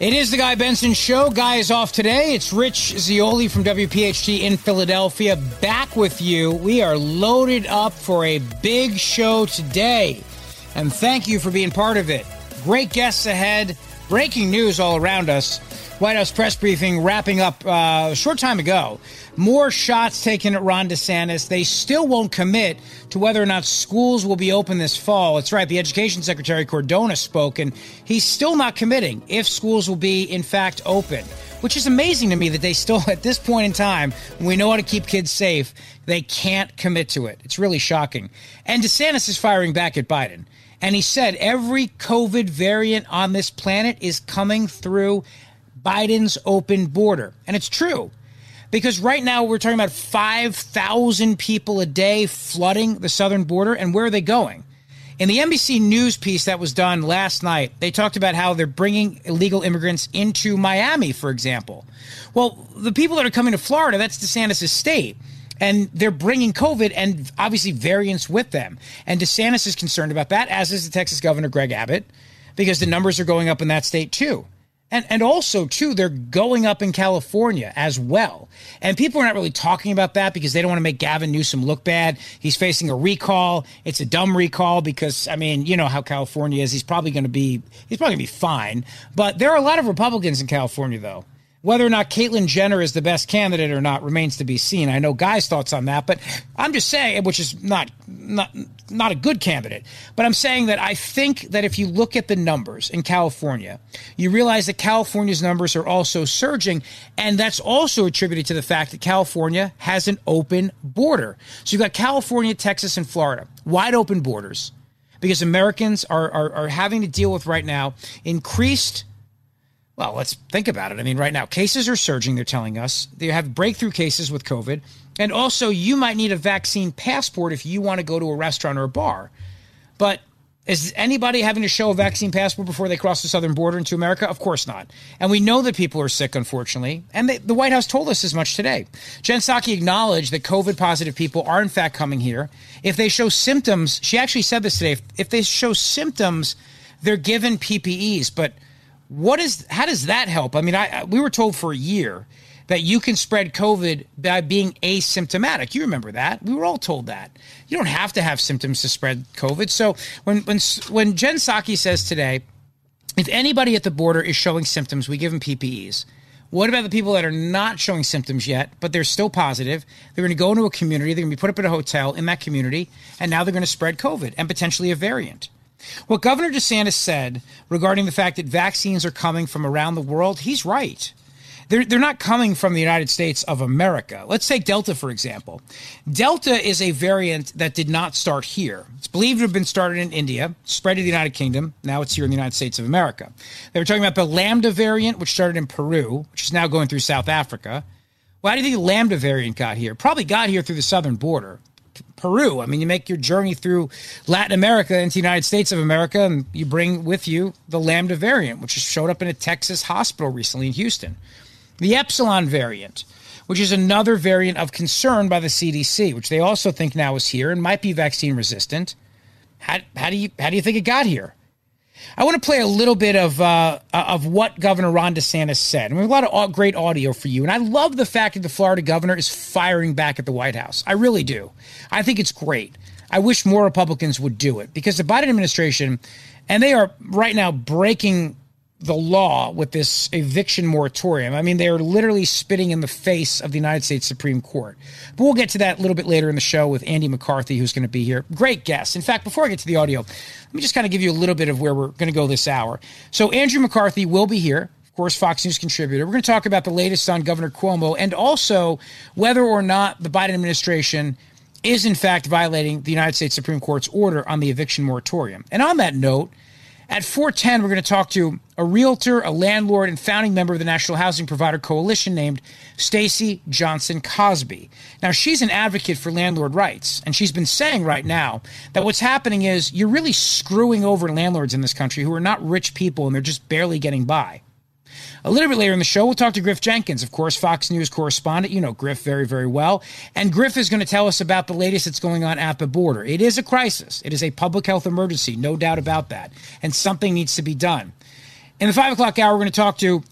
It is the Guy Benson Show. Guy is off today. It's Rich Zeoli from WPHT in Philadelphia back with you. We are loaded up for a big show today. And thank you for being part of it. Great guests ahead. Breaking news all around us. White House press briefing wrapping up uh, a short time ago. More shots taken at Ron DeSantis. They still won't commit to whether or not schools will be open this fall. That's right. The Education Secretary Cardona spoke, and he's still not committing if schools will be, in fact, open. Which is amazing to me that they still, at this point in time, when we know how to keep kids safe, they can't commit to it. It's really shocking. And DeSantis is firing back at Biden. And he said every COVID variant on this planet is coming through Biden's open border. And it's true. Because right now we're talking about 5,000 people a day flooding the southern border. And where are they going? In the NBC News piece that was done last night, they talked about how they're bringing illegal immigrants into Miami, for example. Well, the people that are coming to Florida, that's DeSantis' state. And they're bringing COVID and obviously variants with them. And DeSantis is concerned about that, as is the Texas governor, Greg Abbott, because the numbers are going up in that state too. And, and also, too, they're going up in California as well. And people are not really talking about that because they don't want to make Gavin Newsom look bad. He's facing a recall. It's a dumb recall because, I mean, you know how California is. He's probably going to be, he's probably going to be fine. But there are a lot of Republicans in California, though. Whether or not Caitlyn Jenner is the best candidate or not remains to be seen. I know Guy's thoughts on that, but I'm just saying, which is not not not a good candidate. But I'm saying that I think that if you look at the numbers in California, you realize that California's numbers are also surging, and that's also attributed to the fact that California has an open border. So you've got California, Texas, and Florida, wide open borders, because Americans are, are, are having to deal with right now increased well, let's think about it. I mean, right now, cases are surging, they're telling us. They have breakthrough cases with COVID. And also, you might need a vaccine passport if you want to go to a restaurant or a bar. But is anybody having to show a vaccine passport before they cross the southern border into America? Of course not. And we know that people are sick, unfortunately. And they, the White House told us as much today. Jen Psaki acknowledged that COVID positive people are, in fact, coming here. If they show symptoms, she actually said this today, if, if they show symptoms, they're given PPEs. But what is how does that help? I mean, I we were told for a year that you can spread COVID by being asymptomatic. You remember that? We were all told that. You don't have to have symptoms to spread COVID. So when when when Jen Psaki says today, if anybody at the border is showing symptoms, we give them PPEs. What about the people that are not showing symptoms yet, but they're still positive? They're going to go into a community, they're going to be put up in a hotel in that community, and now they're going to spread COVID and potentially a variant. What Governor DeSantis said regarding the fact that vaccines are coming from around the world, he's right. They're, they're not coming from the United States of America. Let's take Delta, for example. Delta is a variant that did not start here. It's believed to have been started in India, spread to the United Kingdom. Now it's here in the United States of America. They were talking about the Lambda variant, which started in Peru, which is now going through South Africa. Why do you think the Lambda variant got here? Probably got here through the southern border. Peru. I mean, you make your journey through Latin America into the United States of America, and you bring with you the Lambda variant, which showed up in a Texas hospital recently in Houston. The Epsilon variant, which is another variant of concern by the CDC, which they also think now is here and might be vaccine resistant. How, how do you how do you think it got here? I want to play a little bit of uh, of what Governor Ron DeSantis said. And we have a lot of great audio for you. And I love the fact that the Florida governor is firing back at the White House. I really do. I think it's great. I wish more Republicans would do it because the Biden administration, and they are right now breaking the law with this eviction moratorium. I mean, they are literally spitting in the face of the United States Supreme Court. But we'll get to that a little bit later in the show with Andy McCarthy, who's going to be here. Great guest. In fact, before I get to the audio, let me just kind of give you a little bit of where we're going to go this hour. So, Andrew McCarthy will be here. Of course, Fox News contributor. We're going to talk about the latest on Governor Cuomo and also whether or not the Biden administration is in fact violating the United States Supreme Court's order on the eviction moratorium. And on that note, at 410, we're going to talk to a realtor, a landlord, and founding member of the National Housing Provider Coalition named Stacey Johnson Cosby. Now, she's an advocate for landlord rights, and she's been saying right now that what's happening is you're really screwing over landlords in this country who are not rich people and they're just barely getting by. A little bit later in the show, we'll talk to Griff Jenkins, of course, Fox News correspondent. You know Griff very, very well. And Griff is going to tell us about the latest that's going on at the border. It is a crisis, it is a public health emergency, no doubt about that. And something needs to be done. In the five o'clock hour, we're going to talk to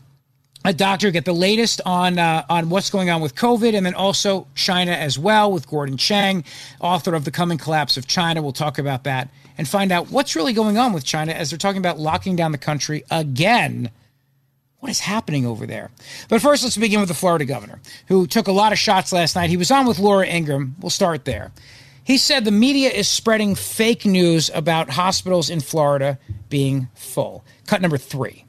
a doctor, get the latest on uh, on what's going on with COVID, and then also China as well with Gordon Chang, author of The Coming Collapse of China. We'll talk about that and find out what's really going on with China as they're talking about locking down the country again what is happening over there? But first, let's begin with the Florida governor, who took a lot of shots last night. He was on with Laura Ingraham. We'll start there. He said the media is spreading fake news about hospitals in Florida being full. Cut number three.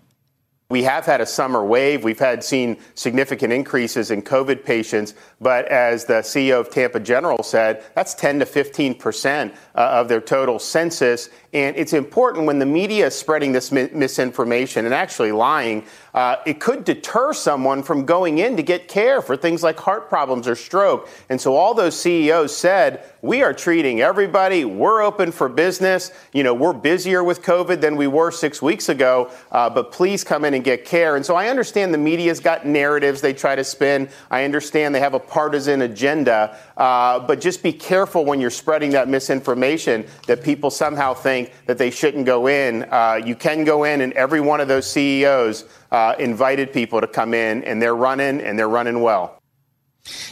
We have had a summer wave. We've had seen significant increases in COVID patients, but as the CEO of Tampa General said, that's 10 to 15 percent uh, of their total census. And it's important when the media is spreading this mi- misinformation and actually lying, uh, it could deter someone from going in to get care for things like heart problems or stroke. And so all those CEOs said, we are treating everybody. We're open for business. You know, we're busier with COVID than we were six weeks ago, uh, but please come in and get care. And so I understand the media's got narratives they try to spin. I understand they have a partisan agenda, uh, but just be careful when you're spreading that misinformation that people somehow think think that they shouldn't go in. Uh, you can go in, and every one of those CEOs uh, invited people to come in, and they're running, and they're running well.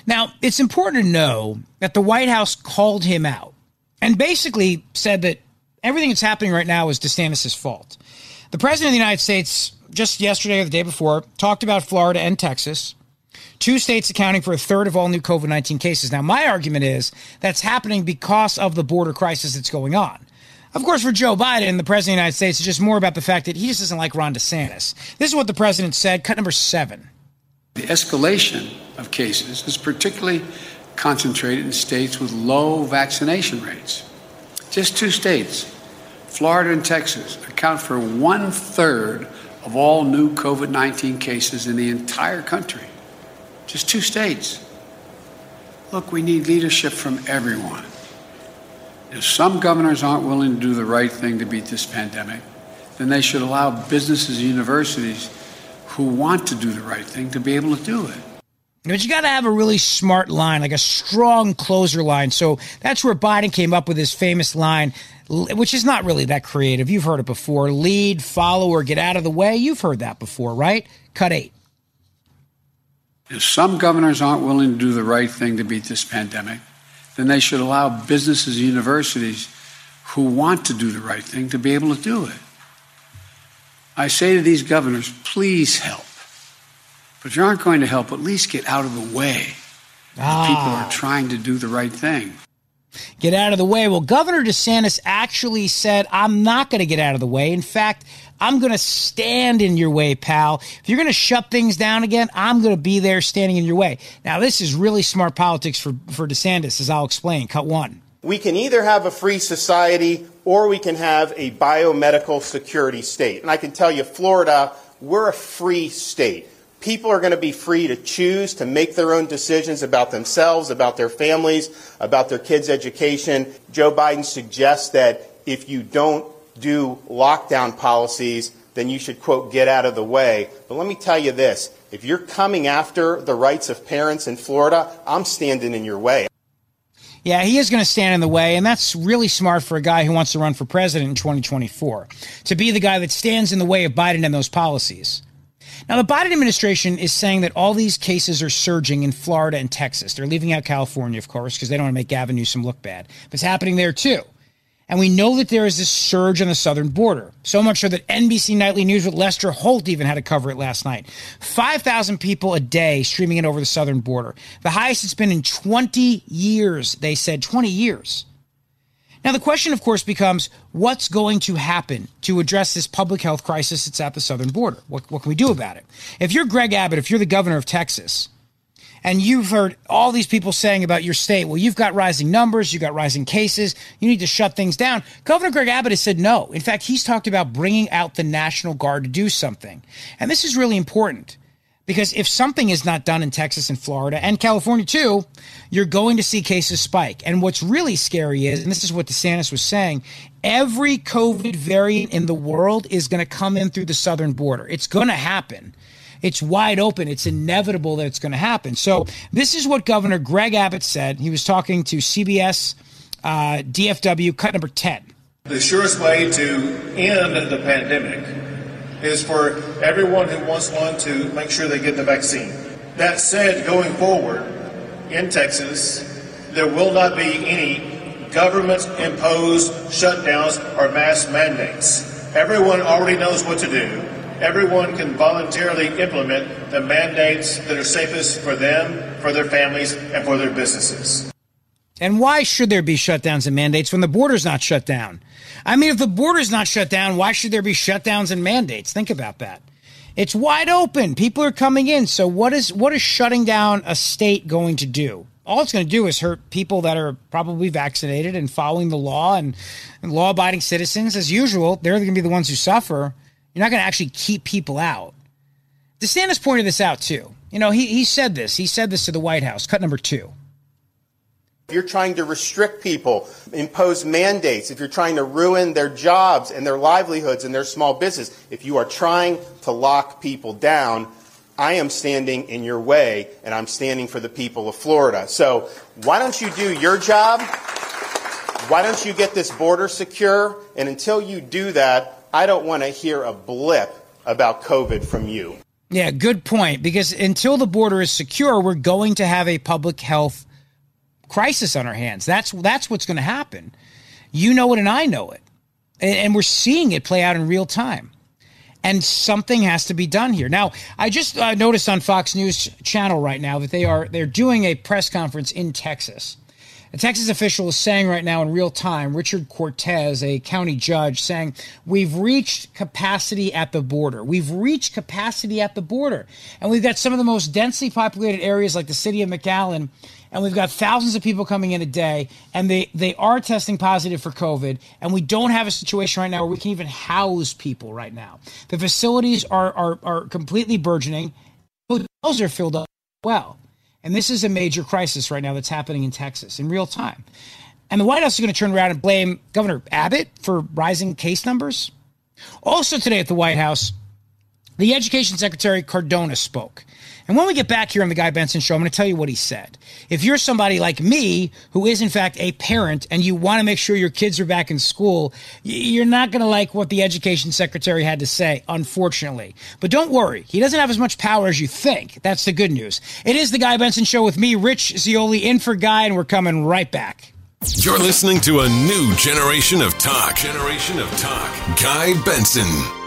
Now, it's important to know that the White House called him out and basically said that everything that's happening right now is DeSantis' fault. The President of the United States, just yesterday or the day before, talked about Florida and Texas, two states accounting for a third of all new COVID 19 cases. Now, my argument is that's happening because of the border crisis that's going on. Of course, for Joe Biden, the president of the United States, it's just more about the fact that he just doesn't like Ron DeSantis. This is what the president said. Cut number seven. The escalation of cases is particularly concentrated in states with low vaccination rates. Just two states, Florida and Texas, account for one third of all new COVID 19 cases in the entire country. Just two states. Look, we need leadership from everyone. If some governors aren't willing to do the right thing to beat this pandemic, then they should allow businesses and universities who want to do the right thing to be able to do it. But you got to have a really smart line, like a strong closer line. So that's where Biden came up with his famous line, which is not really that creative. You've heard it before lead, follow, or get out of the way. You've heard that before, right? Cut eight. If some governors aren't willing to do the right thing to beat this pandemic, then they should allow businesses and universities who want to do the right thing to be able to do it. I say to these governors, please help. But if you aren't going to help, at least get out of the way. Ah. People are trying to do the right thing. Get out of the way. Well, Governor DeSantis actually said, I'm not going to get out of the way. In fact, I'm going to stand in your way, pal. If you're going to shut things down again, I'm going to be there standing in your way. Now, this is really smart politics for, for DeSantis, as I'll explain. Cut one. We can either have a free society or we can have a biomedical security state. And I can tell you, Florida, we're a free state. People are going to be free to choose to make their own decisions about themselves, about their families, about their kids' education. Joe Biden suggests that if you don't do lockdown policies, then you should, quote, get out of the way. But let me tell you this if you're coming after the rights of parents in Florida, I'm standing in your way. Yeah, he is going to stand in the way, and that's really smart for a guy who wants to run for president in 2024 to be the guy that stands in the way of Biden and those policies. Now, the Biden administration is saying that all these cases are surging in Florida and Texas. They're leaving out California, of course, because they don't want to make Gavin Newsom look bad. But it's happening there too. And we know that there is this surge on the southern border. So much so that NBC Nightly News with Lester Holt even had to cover it last night. 5,000 people a day streaming in over the southern border. The highest it's been in 20 years, they said. 20 years. Now, the question, of course, becomes what's going to happen to address this public health crisis that's at the southern border? What, what can we do about it? If you're Greg Abbott, if you're the governor of Texas, And you've heard all these people saying about your state, well, you've got rising numbers, you've got rising cases, you need to shut things down. Governor Greg Abbott has said no. In fact, he's talked about bringing out the National Guard to do something. And this is really important because if something is not done in Texas and Florida and California too, you're going to see cases spike. And what's really scary is, and this is what DeSantis was saying, every COVID variant in the world is going to come in through the southern border. It's going to happen. It's wide open. It's inevitable that it's going to happen. So, this is what Governor Greg Abbott said. He was talking to CBS uh, DFW, cut number 10. The surest way to end the pandemic is for everyone who wants one to make sure they get the vaccine. That said, going forward in Texas, there will not be any government imposed shutdowns or mass mandates. Everyone already knows what to do everyone can voluntarily implement the mandates that are safest for them, for their families, and for their businesses. And why should there be shutdowns and mandates when the border's not shut down? I mean, if the border's not shut down, why should there be shutdowns and mandates? Think about that. It's wide open. People are coming in. So what is what is shutting down a state going to do? All it's going to do is hurt people that are probably vaccinated and following the law and, and law-abiding citizens. As usual, they're going to be the ones who suffer. You're not going to actually keep people out. DeSantis pointed this out too. You know, he, he said this. He said this to the White House, cut number two. If you're trying to restrict people, impose mandates, if you're trying to ruin their jobs and their livelihoods and their small business, if you are trying to lock people down, I am standing in your way and I'm standing for the people of Florida. So why don't you do your job? Why don't you get this border secure? And until you do that, I don't want to hear a blip about COVID from you. Yeah, good point. Because until the border is secure, we're going to have a public health crisis on our hands. That's that's what's going to happen. You know it, and I know it, and, and we're seeing it play out in real time. And something has to be done here. Now, I just uh, noticed on Fox News channel right now that they are they're doing a press conference in Texas a Texas official is saying right now in real time, Richard Cortez, a county judge, saying, We've reached capacity at the border. We've reached capacity at the border. And we've got some of the most densely populated areas like the city of McAllen. And we've got thousands of people coming in a day, and they, they are testing positive for COVID. And we don't have a situation right now where we can even house people right now. The facilities are, are, are completely burgeoning. Hotels are filled up well. And this is a major crisis right now that's happening in Texas in real time. And the White House is going to turn around and blame Governor Abbott for rising case numbers. Also, today at the White House, the Education Secretary Cardona spoke. And when we get back here on the Guy Benson Show, I'm going to tell you what he said. If you're somebody like me who is, in fact, a parent and you want to make sure your kids are back in school, you're not going to like what the Education Secretary had to say, unfortunately. But don't worry, he doesn't have as much power as you think. That's the good news. It is the Guy Benson Show with me, Rich Zeoli, in for Guy, and we're coming right back. You're listening to a new generation of talk. Generation of talk. Guy Benson.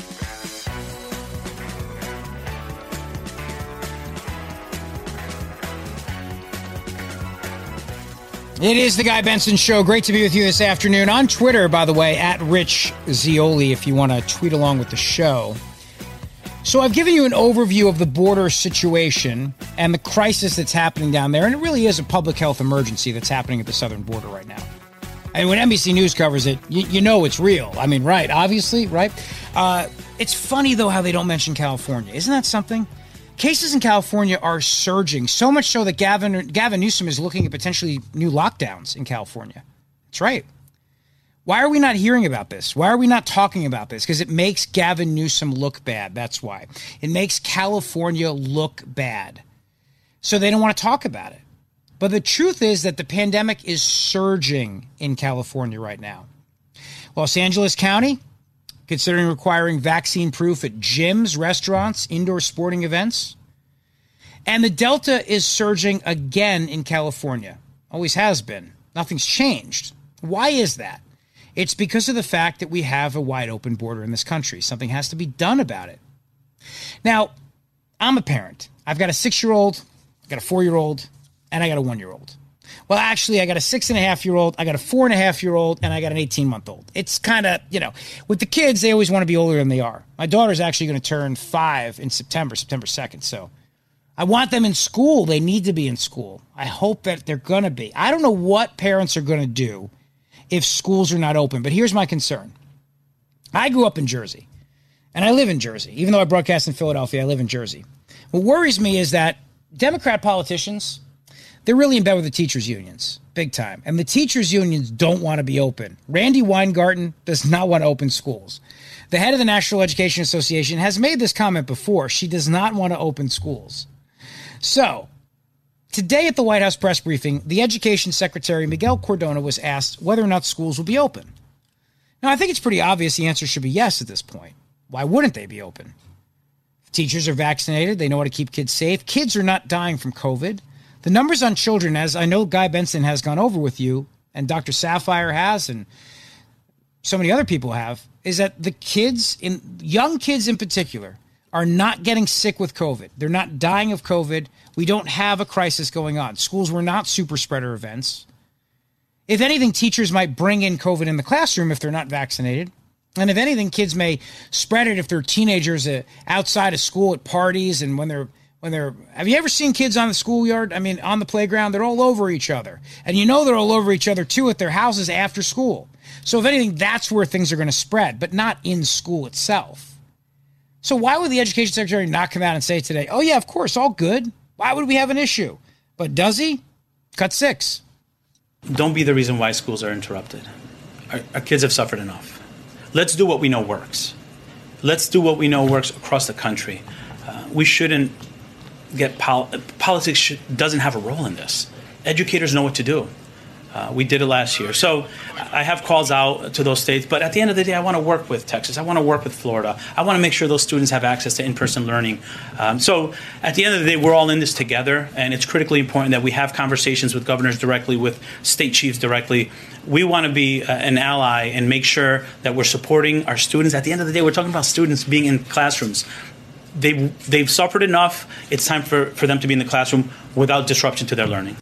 It is the Guy Benson Show. Great to be with you this afternoon. On Twitter, by the way, at Rich Zeoli, if you want to tweet along with the show. So, I've given you an overview of the border situation and the crisis that's happening down there. And it really is a public health emergency that's happening at the southern border right now. And when NBC News covers it, you, you know it's real. I mean, right, obviously, right? Uh, it's funny, though, how they don't mention California. Isn't that something? Cases in California are surging, so much so that Gavin, Gavin Newsom is looking at potentially new lockdowns in California. That's right. Why are we not hearing about this? Why are we not talking about this? Because it makes Gavin Newsom look bad. That's why. It makes California look bad. So they don't want to talk about it. But the truth is that the pandemic is surging in California right now. Los Angeles County, considering requiring vaccine proof at gyms, restaurants, indoor sporting events. And the Delta is surging again in California. Always has been. Nothing's changed. Why is that? It's because of the fact that we have a wide open border in this country. Something has to be done about it. Now, I'm a parent. I've got a six year old, I've got a four year old, and I got a one year old. Well, actually, I got a six and a half year old, I got a four and a half year old, and I got an 18 month old. It's kind of, you know, with the kids, they always want to be older than they are. My daughter's actually going to turn five in September, September 2nd. So I want them in school. They need to be in school. I hope that they're going to be. I don't know what parents are going to do if schools are not open, but here's my concern. I grew up in Jersey, and I live in Jersey. Even though I broadcast in Philadelphia, I live in Jersey. What worries me is that Democrat politicians, they're really in bed with the teachers' unions, big time. And the teachers' unions don't want to be open. Randi Weingarten does not want to open schools. The head of the National Education Association has made this comment before. She does not want to open schools. So, today at the White House press briefing, the Education Secretary Miguel Cardona was asked whether or not schools will be open. Now, I think it's pretty obvious the answer should be yes at this point. Why wouldn't they be open? Teachers are vaccinated, they know how to keep kids safe. Kids are not dying from COVID. The numbers on children, as I know Guy Benson has gone over with you, and Dr. Saphier has, and so many other people have, is that the kids, in young kids in particular, are not getting sick with COVID. They're not dying of COVID. We don't have a crisis going on. Schools were not super spreader events. If anything, teachers might bring in COVID in the classroom if they're not vaccinated. And if anything, kids may spread it if they're teenagers uh, outside of school at parties and when they're when they're have you ever seen kids on the schoolyard? I mean, on the playground, they're all over each other. And you know they're all over each other too at their houses after school. So if anything, that's where things are going to spread, but not in school itself. So why would the education secretary not come out and say today, "Oh yeah, of course, all good. Why would we have an issue?" But does he? Cut 6. Don't be the reason why schools are interrupted. Our, our kids have suffered enough. Let's do what we know works. Let's do what we know works across the country. Uh, we shouldn't get pol- politics should, doesn't have a role in this. Educators know what to do. Uh, we did it last year. So I have calls out to those states, but at the end of the day, I want to work with Texas. I want to work with Florida. I want to make sure those students have access to in person learning. Um, so at the end of the day, we're all in this together, and it's critically important that we have conversations with governors directly, with state chiefs directly. We want to be uh, an ally and make sure that we're supporting our students. At the end of the day, we're talking about students being in classrooms. They, they've suffered enough. It's time for, for them to be in the classroom without disruption to their learning.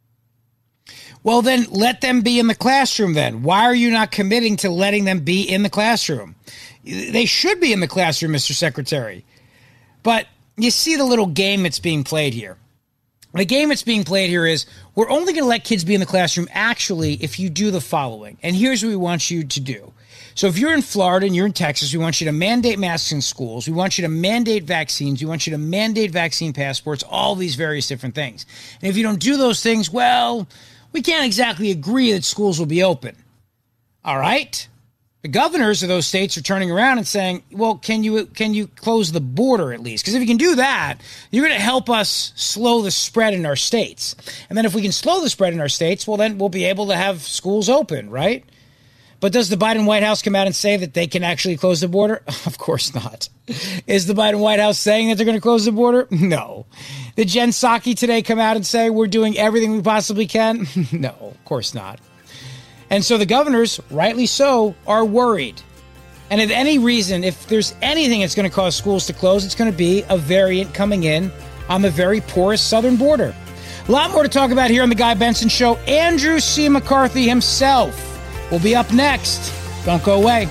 Well, then let them be in the classroom then. Why are you not committing to letting them be in the classroom? They should be in the classroom, Mr. Secretary. But you see the little game that's being played here. The game that's being played here is we're only going to let kids be in the classroom actually if you do the following. And here's what we want you to do. So if you're in Florida and you're in Texas, we want you to mandate masks in schools. We want you to mandate vaccines. We want you to mandate vaccine passports, all these various different things. And if you don't do those things, well, we can't exactly agree that schools will be open. All right? The governors of those states are turning around and saying, "Well, can you can you close the border at least? Because if you can do that, you're going to help us slow the spread in our states. And then if we can slow the spread in our states, well, then we'll be able to have schools open, right? But does the Biden White House come out and say that they can actually close the border? Of course not. Is the Biden White House saying that they're going to close the border? No. Did Jen Psaki today come out and say we're doing everything we possibly can? no, of course not. And so the governors, rightly so, are worried. And if any reason, if there's anything that's going to cause schools to close, it's going to be a variant coming in on the very porous southern border. A lot more to talk about here on The Guy Benson Show. Andrew C. McCarthy himself will be up next. Don't go away.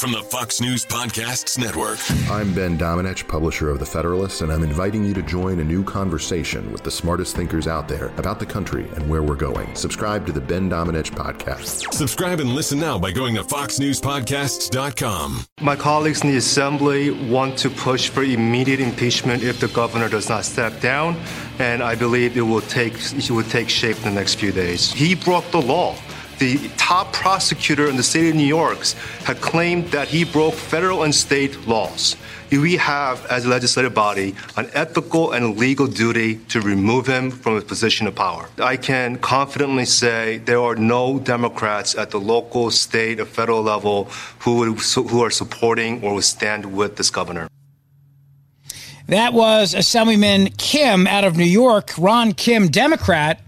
From the Fox News Podcasts Network. I'm Ben Domenech, publisher of The Federalist, and I'm inviting you to join a new conversation with the smartest thinkers out there about the country and where we're going. Subscribe to the Ben Domenech Podcast. Subscribe and listen now by going to foxnewspodcasts.com. My colleagues in the Assembly want to push for immediate impeachment if the governor does not step down, and I believe it will take it will take shape in the next few days. He broke the law the top prosecutor in the state of New York had claimed that he broke federal and state laws. We have, as a legislative body, an ethical and legal duty to remove him from his position of power. I can confidently say there are no Democrats at the local, state, or federal level who, would, who are supporting or would stand with this governor. That was Assemblyman Kim out of New York, Ron Kim, Democrat,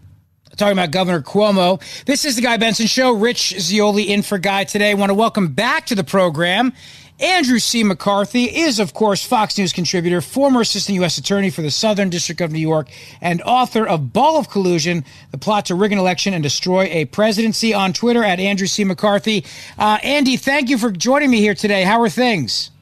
talking about Governor Cuomo. This is the Guy Benson Show. Rich Zeoli in for Guy today. Want to welcome back to the program. Andrew C. McCarthy is, of course, Fox News contributor, former assistant U.S. attorney for the Southern District of New York, and author of Ball of Collusion, the plot to rig an election and destroy a presidency on Twitter at Andrew C. McCarthy. Uh, Andy, thank you for joining me here today. How are things?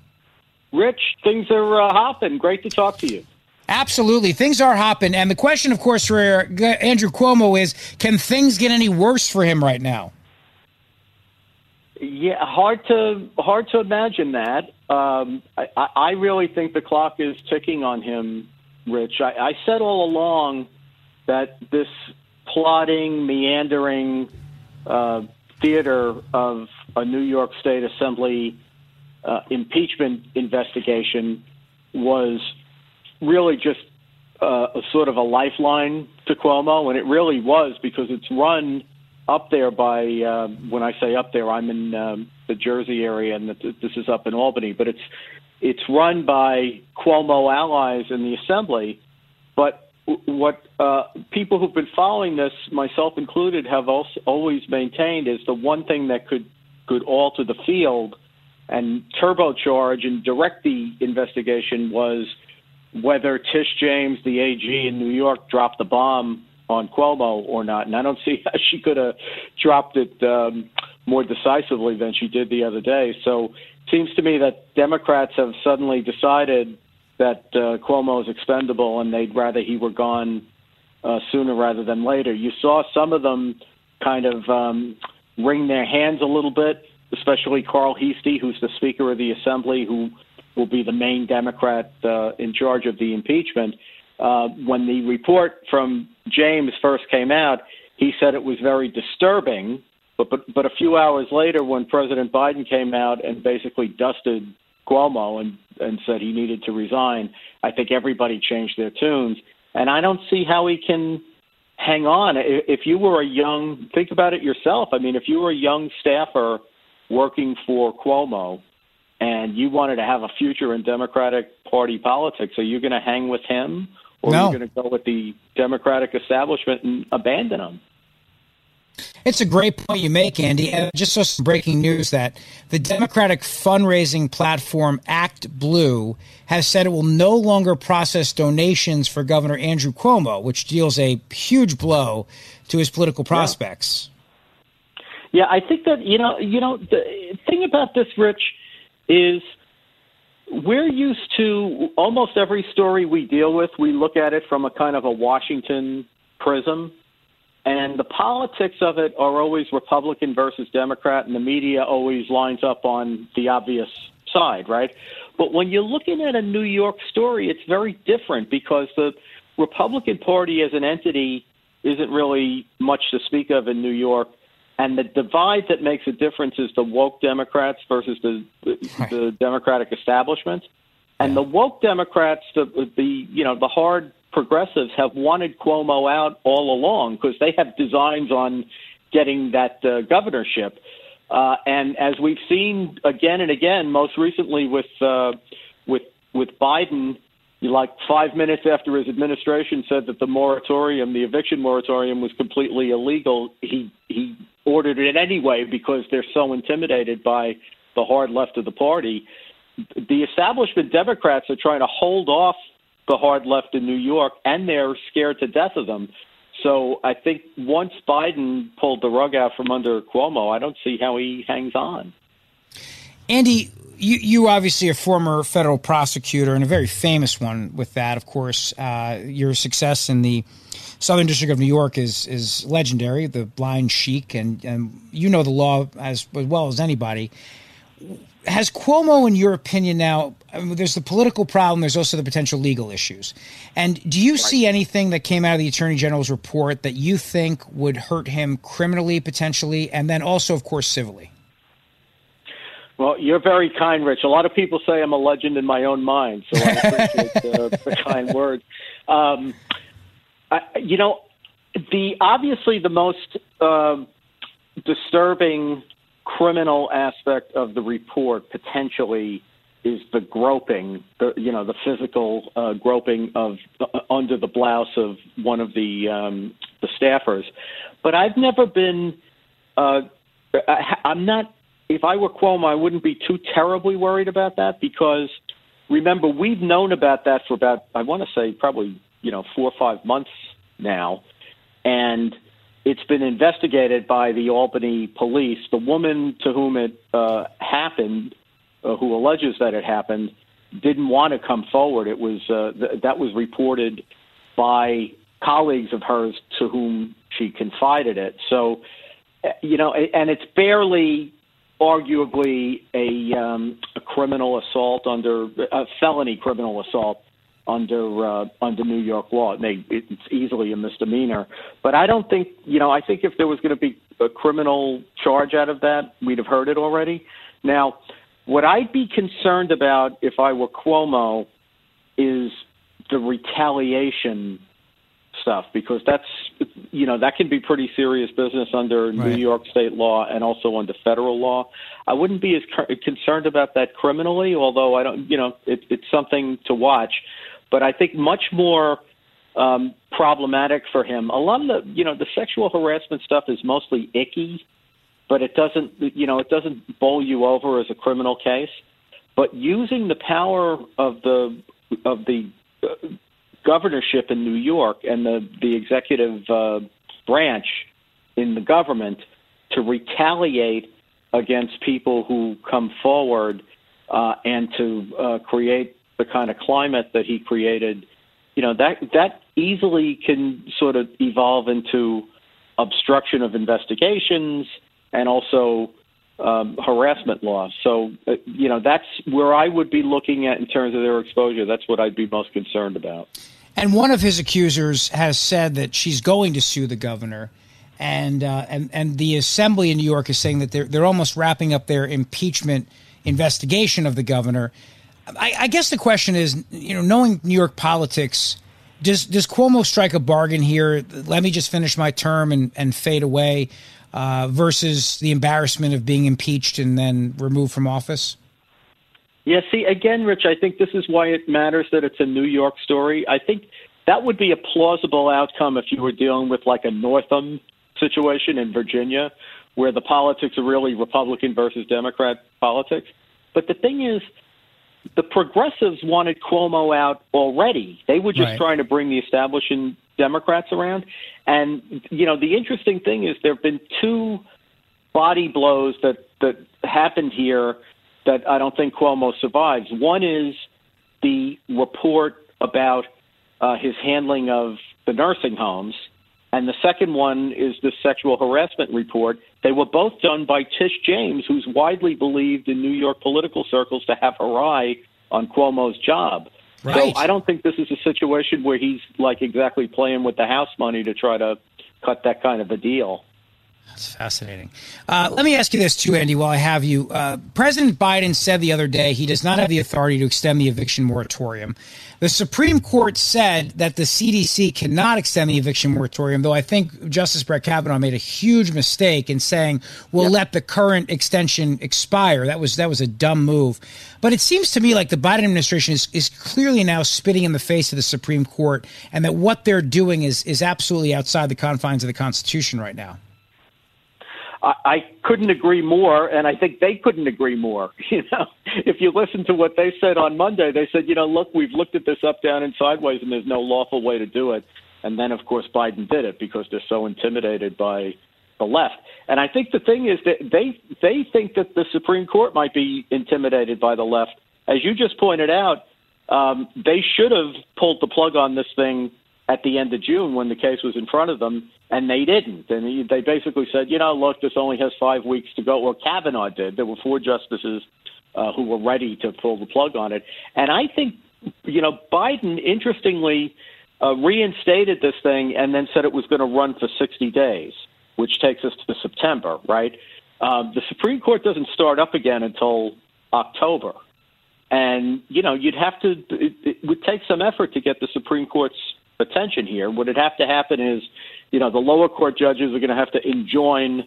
Rich, things are uh, hopping. Great to talk to you. Absolutely. Things are hopping. And the question, of course, for Andrew Cuomo is can things get any worse for him right now? Yeah, hard to hard to imagine that. Um, I, I really think the clock is ticking on him, Rich. I, I said all along that this plotting, meandering uh, theater of a New York State Assembly uh, impeachment investigation was really just uh, a sort of a lifeline to Cuomo, and it really was because it's run up there by uh, when I say up there, I'm in um, the Jersey area, and this is up in Albany, but it's it's run by Cuomo allies in the Assembly. But what uh, people who've been following this, myself included, have also always maintained is the one thing that could could alter the field and turbocharge and direct the investigation was whether Tish James, the AG in New York, dropped the bomb on Cuomo or not. And I don't see how she could have dropped it um, more decisively than she did the other day. So it seems to me that Democrats have suddenly decided that uh, Cuomo is expendable and they'd rather he were gone uh, sooner rather than later. You saw some of them kind of um, wring their hands a little bit especially Carl Heastie, who's the Speaker of the Assembly, who will be the main Democrat uh, in charge of the impeachment. Uh, when the report from James first came out, he said it was very disturbing. But, but but a few hours later, when President Biden came out and basically dusted Cuomo and and said he needed to resign, I think everybody changed their tunes. And I don't see how he can hang on. If you were a young, think about it yourself. I mean, if you were a young staffer working for Cuomo and you wanted to have a future in Democratic Party politics, are you going to hang with him or no. are you going to go with the Democratic establishment and abandon him? It's a great point you make, Andy. And just saw some breaking news that the Democratic fundraising platform Act Blue has said it will no longer process donations for Governor Andrew Cuomo, which deals a huge blow to his political prospects. Yeah. Yeah, I think that you know, you know, the thing about this, Rich, is we're used to almost every story we deal with. We look at it from a kind of a Washington prism, and the politics of it are always Republican versus Democrat, and the media always lines up on the obvious side, right? But when you're looking at a New York story, it's very different because the Republican Party as an entity isn't really much to speak of in New York and the divide that makes a difference is the woke Democrats versus the right. the Democratic establishment. And the woke Democrats, the, the you know the hard progressives, have wanted Cuomo out all along because they have designs on getting that uh, governorship. Uh, and as we've seen again and again, most recently with uh, with with Biden, like five minutes after his administration said that the moratorium, the eviction moratorium, was completely illegal, he he ordered it anyway because they're so intimidated by the hard left of the party. The establishment Democrats are trying to hold off the hard left in New York, and they're scared to death of them. So I think once Biden pulled the rug out from under Cuomo, I don't see how he hangs on. Andy, you, you obviously a former federal prosecutor and a very famous one with that, of course. Uh, your success in the Southern District of New York is is legendary. The blind sheik, and, and you know the law as, as well as anybody. Has Cuomo, in your opinion, now I mean, there's the political problem. There's also the potential legal issues. And do you right. see anything that came out of the attorney general's report that you think would hurt him criminally potentially, and then also, of course, civilly? Well, you're very kind, Rich. A lot of people say I'm a legend in my own mind, so I appreciate the, the kind words. Um, You know, the obviously the most uh, disturbing criminal aspect of the report potentially is the groping, the you know the physical uh, groping of uh, under the blouse of one of the um, the staffers. But I've never been. Uh, I, I'm not. If I were Cuomo, I wouldn't be too terribly worried about that because remember we've known about that for about I want to say probably you know four or five months now, and it's been investigated by the Albany police. The woman to whom it uh, happened, uh, who alleges that it happened, didn't want to come forward. It was uh, th- that was reported by colleagues of hers to whom she confided it. So, uh, you know, and it's barely, arguably, a, um, a criminal assault under a felony criminal assault under uh, under New York law. It may, it's easily a misdemeanor, but I don't think you know. I think if there was going to be a criminal charge out of that, we'd have heard it already. Now, what I'd be concerned about if I were Cuomo is the retaliation stuff because that's you know that can be pretty serious business under right. New York state law and also under federal law. I wouldn't be as concerned about that criminally, although I don't you know it, it's something to watch. But I think much more um, problematic for him. A lot of the, you know, the sexual harassment stuff is mostly icky, but it doesn't, you know, it doesn't bowl you over as a criminal case. But using the power of the of the uh, governorship in New York and the the executive uh, branch in the government to retaliate against people who come forward uh, and to uh, create the kind of climate that he created, you know, that that easily can sort of evolve into obstruction of investigations and also um, harassment laws. So, uh, you know, that's where I would be looking at in terms of their exposure. That's what I'd be most concerned about. And one of his accusers has said that she's going to sue the governor. And, uh, and and the assembly in New York is saying that they're they're almost wrapping up their impeachment investigation of the governor. I, I guess the question is, you know, knowing New York politics, does does Cuomo strike a bargain here? Let me just finish my term and, and fade away, uh, versus the embarrassment of being impeached and then removed from office. Yeah, see, again, Rich, I think this is why it matters that it's a New York story. I think that would be a plausible outcome if you were dealing with like a Northam situation in Virginia, where the politics are really Republican versus Democrat politics. But the thing is, the progressives wanted Cuomo out already. They were just right. trying to bring the establishment Democrats around. And you know, the interesting thing is there have been two body blows that that happened here that I don't think Cuomo survives. One is the report about uh, his handling of the nursing homes, and the second one is the sexual harassment report. They were both done by Tish James, who's widely believed in New York political circles to have her eye on Cuomo's job. Right. So I don't think this is a situation where he's like exactly playing with the house money to try to cut that kind of a deal. That's fascinating. Uh, let me ask you this too, Andy, while I have you. Uh, President Biden said the other day he does not have the authority to extend the eviction moratorium. The Supreme Court said that the CDC cannot extend the eviction moratorium, though I think Justice Brett Kavanaugh made a huge mistake in saying we'll yep. let the current extension expire. That was that was a dumb move. But it seems to me like the Biden administration is, is clearly now spitting in the face of the Supreme Court and that what they're doing is is absolutely outside the confines of the Constitution right now. I, I couldn't agree more, and I think they couldn't agree more. You know, if you listen to what they said on Monday, they said, you know, look, we've looked at this up, down, and sideways, and there's no lawful way to do it. And then, of course, Biden did it because they're so intimidated by the left. And I think the thing is that they they think that the Supreme Court might be intimidated by the left. As you just pointed out, um, they should have pulled the plug on this thing at the end of June when the case was in front of them, and they didn't. And they basically said, you know, look, this only has five weeks to go. Or Kavanaugh did. There were four justices uh, who were ready to pull the plug on it. And I think, you know, Biden, interestingly, uh, reinstated this thing and then said it was going to run for 60 days, which takes us to September, right? Um, the Supreme Court doesn't start up again until October. And, you know, you'd have to, it, it would take some effort to get the Supreme Court's attention here. What would have to happen is, you know, the lower court judges are going to have to enjoin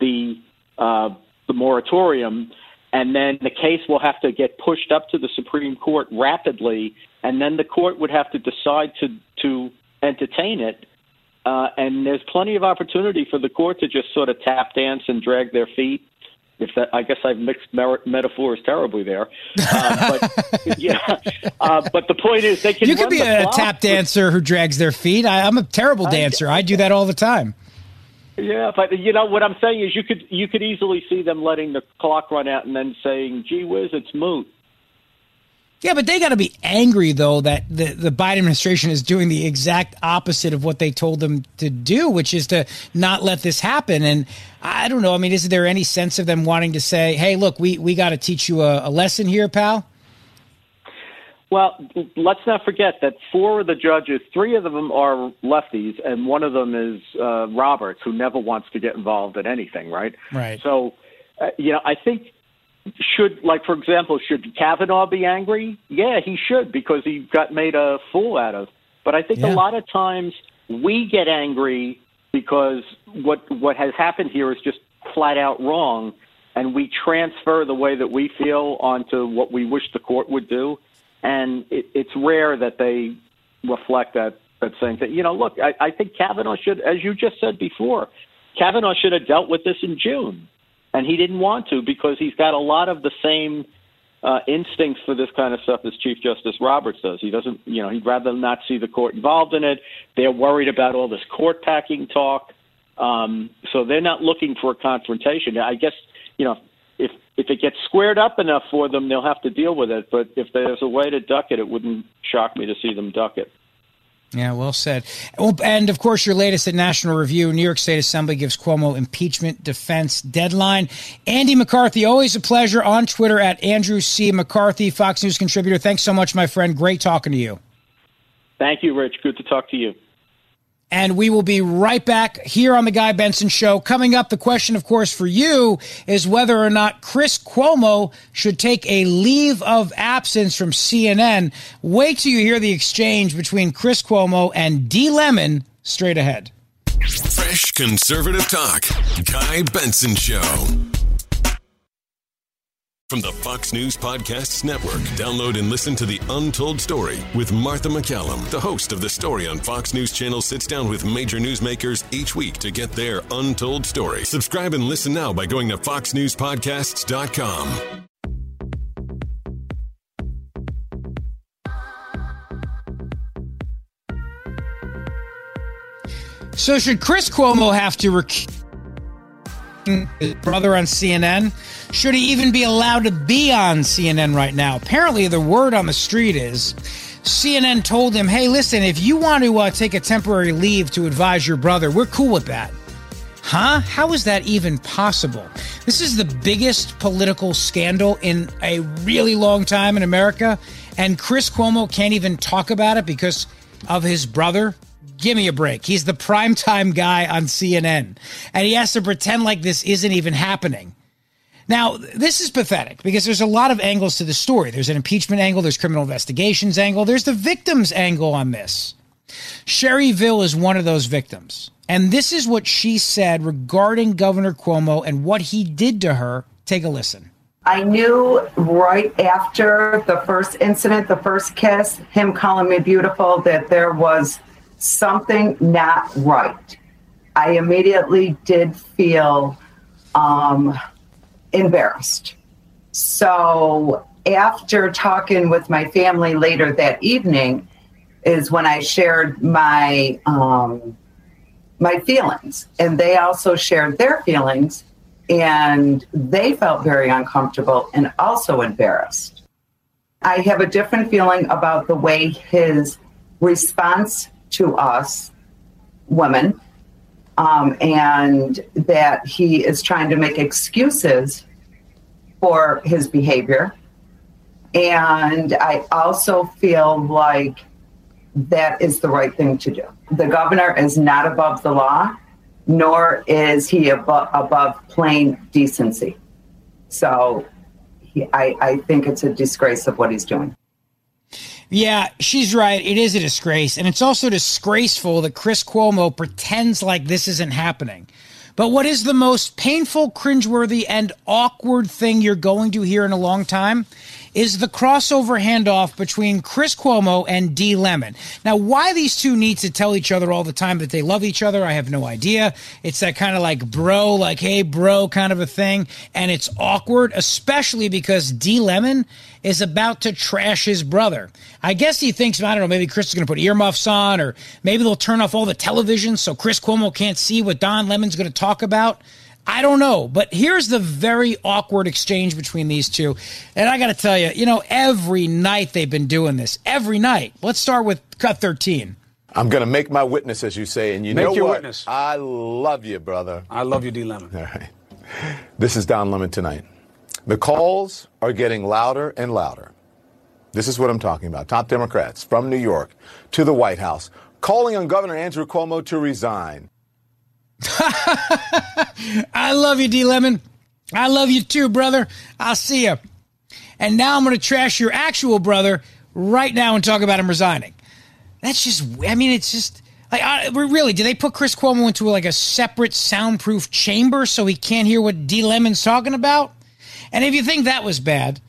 the, uh, the moratorium, and then the case will have to get pushed up to the Supreme Court rapidly, and then the court would have to decide to, to entertain it. Uh, and there's plenty of opportunity for the court to just sort of tap dance and drag their feet if that, I guess I've mixed mer- metaphors terribly there. Uh, but yeah, uh, but the point is they can. You could be a tap dancer who drags their feet. I, am a terrible dancer. I, I do that all the time. Yeah, but you know what I'm saying is you could you could easily see them letting the clock run out and then saying, "Gee whiz, it's moot." Yeah, but they got to be angry though that the the Biden administration is doing the exact opposite of what they told them to do, which is to not let this happen. And I don't know. I mean, is there any sense of them wanting to say, "Hey, look, we we got to teach you a, a lesson here, pal"? Well, let's not forget that four of the judges, three of them are lefties, and one of them is uh, Roberts, who never wants to get involved in anything, right? Right. So, uh, you know, I think should like for example should kavanaugh be angry? Yeah he should because he got made a fool out of. But i think yeah. a lot of times we get angry because what what has happened here is just flat out wrong and we transfer the way that we feel onto what we wish the court would do. And it, it's rare that they reflect that that same thing. You know look I, I think kavanaugh should as you just said before kavanaugh should have dealt with this in june and he didn't want to because he's got a lot of the same uh, instincts for this kind of stuff as Chief Justice Roberts does. He doesn't, you know, he'd rather not see the court involved in it. They're worried about all this court packing talk, um, so they're not looking for a confrontation. I guess, you know, if if it gets squared up enough for them, they'll have to deal with it. But if there's a way to duck it, it wouldn't shock me to see them duck it. Yeah, well said. Well, and of course, your latest at National Review New York State Assembly gives Cuomo impeachment defense deadline. Andy McCarthy, always a pleasure on Twitter at Andrew C. McCarthy, Fox News contributor. Thanks so much, my friend. Great talking to you. Thank you, Rich. Good to talk to you. And we will be right back here on the Guy Benson Show. Coming up, the question, of course, for you is whether or not Chris Cuomo should take a leave of absence from CNN. Wait till you hear the exchange between Chris Cuomo and D. Lemon straight ahead. Fresh conservative talk. Guy Benson Show. From the Fox News Podcasts Network, download and listen to The Untold Story with Martha MacCallum. The host of The Story on Fox News Channel sits down with major newsmakers each week to get their untold story. Subscribe and listen now by going to foxnewspodcasts.com. So, should Chris Cuomo have to recuse his brother on CNN? Should he even be allowed to be on CNN right now? Apparently, the word on the street is CNN told him, hey, listen, if you want to uh, take a temporary leave to advise your brother, we're cool with that. Huh? How is that even possible? This is the biggest political scandal in a really long time in America, and Chris Cuomo can't even talk about it because of his brother. Give me a break. He's the primetime guy on CNN, and he has to pretend like this isn't even happening. Now, this is pathetic because there's a lot of angles to the story. There's an impeachment angle, there's criminal investigations angle, there's the victims angle on this. Sherry Vill is one of those victims. And this is what she said regarding Governor Cuomo and what he did to her. Take a listen. I knew right after the first incident, the first kiss, him calling me beautiful, that there was something not right. I immediately did feel um, embarrassed. So after talking with my family later that evening, is when I shared my um, my feelings, and they also shared their feelings, and they felt very uncomfortable and also embarrassed. I have a different feeling about the way his response to us women um, and that he is trying to make excuses for his behavior. And I also feel like that is the right thing to do. The governor is not above the law, nor is he above, above plain decency. So he, I, I think it's a disgrace of what he's doing. Yeah, she's right. It is a disgrace. And it's also disgraceful that Chris Cuomo pretends like this isn't happening. But what is the most painful, cringeworthy, and awkward thing you're going to hear in a long time is the crossover handoff between Chris Cuomo and D. Lemon. Now, why these two need to tell each other all the time that they love each other, I have no idea. It's that kind of like bro, like, hey, bro kind of a thing. And it's awkward, especially because D. Lemon is about to trash his brother. I guess he thinks, I don't know, maybe Chris is going to put earmuffs on, or maybe they'll turn off all the television so Chris Cuomo can't see what Don Lemon's going to talk about. I don't know, but here's the very awkward exchange between these two. And I got to tell you, you know, every night they've been doing this. Every night. Let's start with cut 13. I'm going to make my witness, as you say. And you make know your what? witness. I love you, brother. I love you, D. Lemon. All right. This is Don Lemon tonight. The calls are getting louder and louder. This is what I'm talking about. Top Democrats from New York to the White House calling on Governor Andrew Cuomo to resign. I love you, D Lemon. I love you too, brother. I'll see you. And now I'm going to trash your actual brother right now and talk about him resigning. That's just, I mean, it's just, like, I, really, do they put Chris Cuomo into like a separate soundproof chamber so he can't hear what D Lemon's talking about? And if you think that was bad,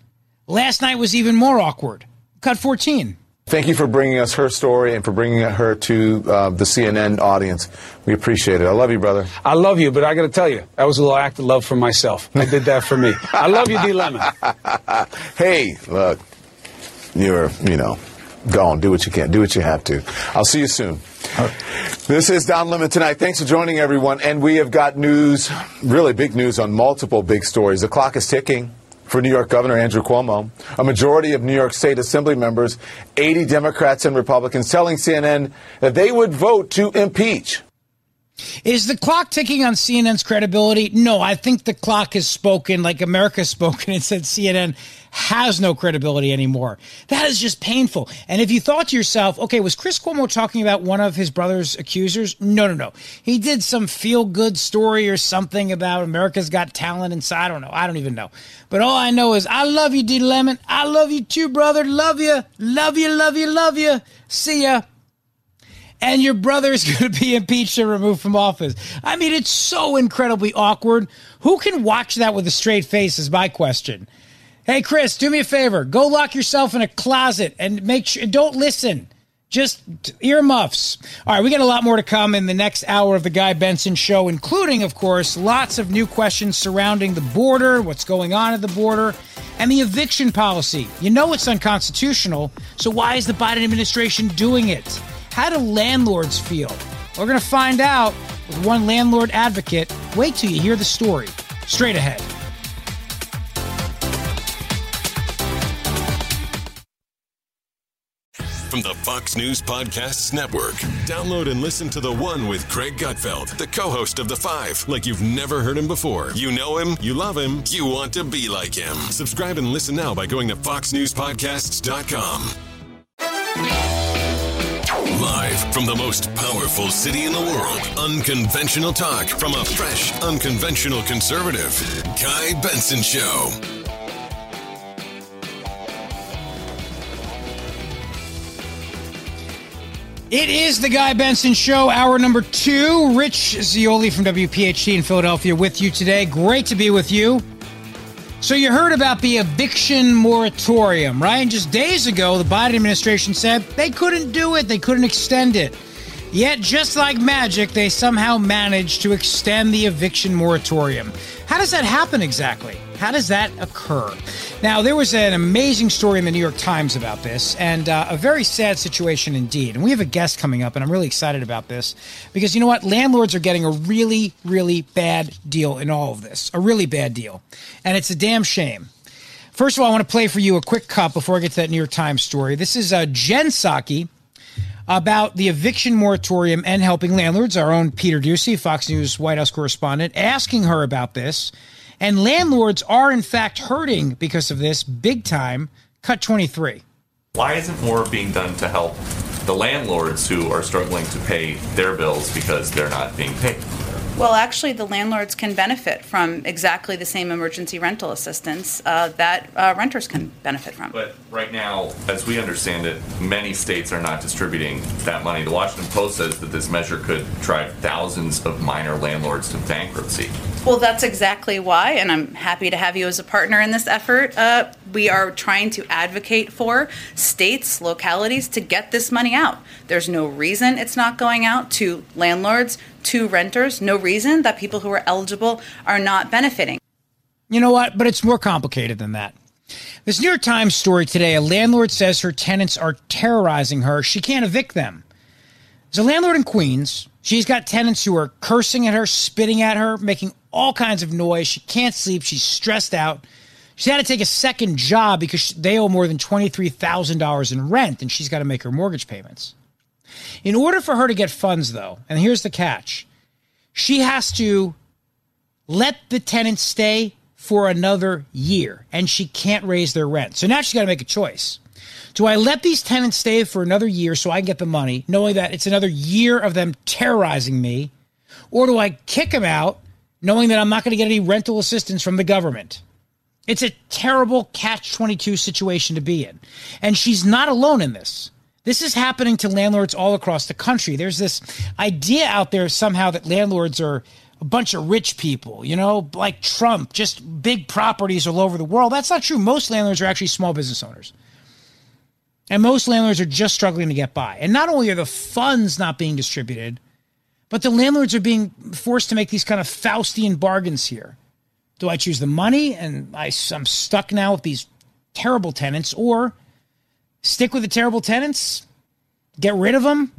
last night was even more awkward. Cut 14. Thank you for bringing us her story and for bringing her to uh, the CNN audience. We appreciate it. I love you, brother. I love you, but I got to tell you, that was a little act of love for myself. I did that for me. I love you, D. Lemon. hey, look, you're, you know, gone. do what you can, do what you have to. I'll see you soon. This is Don Lemon tonight. Thanks for joining, everyone. And we have got news, really big news on multiple big stories. The clock is ticking for New York Governor Andrew Cuomo. A majority of New York State Assembly members, 80 Democrats and Republicans, telling CNN that they would vote to impeach. Is the clock ticking on CNN's credibility? No, I think the clock has spoken like America's spoken and said CNN has no credibility anymore. That is just painful. And if you thought to yourself, okay, was Chris Cuomo talking about one of his brother's accusers? No, no, no. He did some feel good story or something about America's Got Talent inside. I don't know. I don't even know. But all I know is I love you, D. Lemon. I love you too, brother. Love you. Love you, love you, love you. See ya and your brother is going to be impeached and removed from office. I mean, it's so incredibly awkward. Who can watch that with a straight face is my question. Hey, Chris, do me a favor. Go lock yourself in a closet and make sure, don't listen. Just earmuffs. All right, we got a lot more to come in the next hour of the Guy Benson show, including, of course, lots of new questions surrounding the border, what's going on at the border, and the eviction policy. You know it's unconstitutional, so why is the Biden administration doing it? How do landlords feel? We're going to find out with one landlord advocate. Wait till you hear the story. Straight ahead. From the Fox News Podcasts Network. Download and listen to the one with Greg Gutfeld, the co host of The Five, like you've never heard him before. You know him, you love him, you want to be like him. Subscribe and listen now by going to FoxNewsPodcasts.com. Live from the most powerful city in the world, unconventional talk from a fresh, unconventional conservative. Guy Benson Show. It is the Guy Benson Show, hour number two. Rich Zeoli from WPHT in Philadelphia with you today. Great to be with you. So, you heard about the eviction moratorium, right? And just days ago, the Biden administration said they couldn't do it, they couldn't extend it. Yet, just like magic, they somehow managed to extend the eviction moratorium. How does that happen exactly? How does that occur? Now, there was an amazing story in the New York Times about this, and uh, a very sad situation indeed. And we have a guest coming up, and I'm really excited about this because you know what? Landlords are getting a really, really bad deal in all of this. A really bad deal. And it's a damn shame. First of all, I want to play for you a quick cut before I get to that New York Times story. This is uh, Jen Psaki about the eviction moratorium and helping landlords. Our own Peter Doocy, Fox News White House correspondent, asking her about this And landlords are, in fact, hurting because of this big time. Cut 23. Why isn't more being done to help the landlords who are struggling to pay their bills because they're not being paid? Well, actually, the landlords can benefit from exactly the same emergency rental assistance uh, that uh, renters can benefit from. But right now, as we understand it, many states are not distributing that money. The Washington Post says that this measure could drive thousands of minor landlords to bankruptcy. Well, that's exactly why, and I'm happy to have you as a partner in this effort. Uh, we are trying to advocate for states, localities to get this money out. There's no reason it's not going out to landlords, to renters, no reason that people who are eligible are not benefiting. You know what? But it's more complicated than that. This New York Times story today a landlord says her tenants are terrorizing her. She can't evict them. There's a landlord in Queens. She's got tenants who are cursing at her, spitting at her, making all kinds of noise. She can't sleep. She's stressed out. She's had to take a second job because they owe more than $23,000 in rent and she's got to make her mortgage payments. In order for her to get funds, though, and here's the catch she has to let the tenants stay for another year and she can't raise their rent. So now she's got to make a choice. Do I let these tenants stay for another year so I can get the money, knowing that it's another year of them terrorizing me? Or do I kick them out, knowing that I'm not going to get any rental assistance from the government? It's a terrible catch 22 situation to be in. And she's not alone in this. This is happening to landlords all across the country. There's this idea out there somehow that landlords are a bunch of rich people, you know, like Trump, just big properties all over the world. That's not true. Most landlords are actually small business owners. And most landlords are just struggling to get by. And not only are the funds not being distributed, but the landlords are being forced to make these kind of Faustian bargains here. Do I choose the money and I, I'm stuck now with these terrible tenants, or stick with the terrible tenants, get rid of them,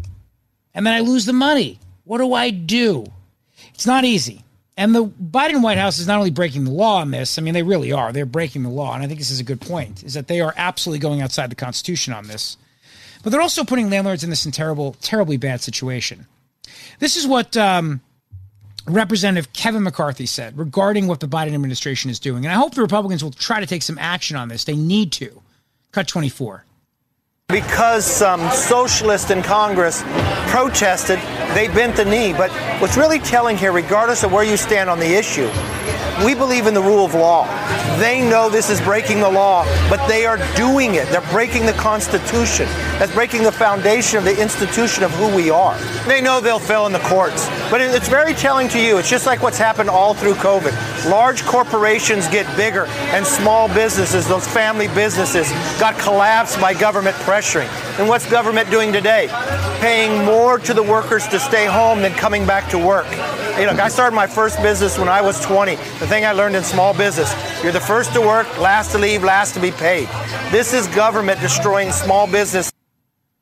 and then I lose the money? What do I do? It's not easy. And the Biden White House is not only breaking the law on this, I mean, they really are. They're breaking the law. And I think this is a good point, is that they are absolutely going outside the Constitution on this. But they're also putting landlords in this terrible, terribly bad situation. This is what um, Representative Kevin McCarthy said regarding what the Biden administration is doing. And I hope the Republicans will try to take some action on this. They need to. Cut 24. Because some socialists in Congress protested, they bent the knee. But what's really telling here, regardless of where you stand on the issue, we believe in the rule of law. They know this is breaking the law, but they are doing it. They're breaking the Constitution. That's breaking the foundation of the institution of who we are. They know they'll fail in the courts, but it's very telling to you. It's just like what's happened all through COVID. Large corporations get bigger, and small businesses, those family businesses, got collapsed by government pressuring. And what's government doing today? Paying more to the workers to stay home than coming back to work. Hey, look, I started my first business when I was 20. The thing I learned in small business you're the first to work, last to leave, last to be paid. This is government destroying small business.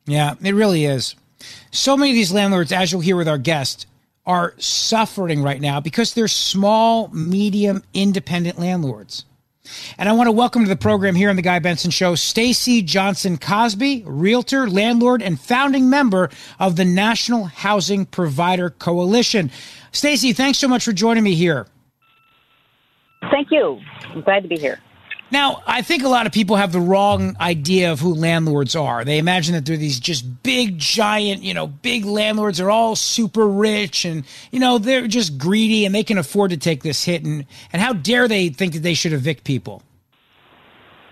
Yeah, it really is. So many of these landlords, as you'll hear with our guest, are suffering right now because they're small, medium, independent landlords. And I want to welcome to the program here on the Guy Benson Show, Stacey Johnson Cosby, realtor, landlord, and founding member of the National Housing Provider Coalition. Stacey, thanks so much for joining me here. Thank you. I'm glad to be here. Now, I think a lot of people have the wrong idea of who landlords are. They imagine that they're these just big, giant, you know, big landlords. They're all super rich and, you know, they're just greedy and they can afford to take this hit. And, and how dare they think that they should evict people?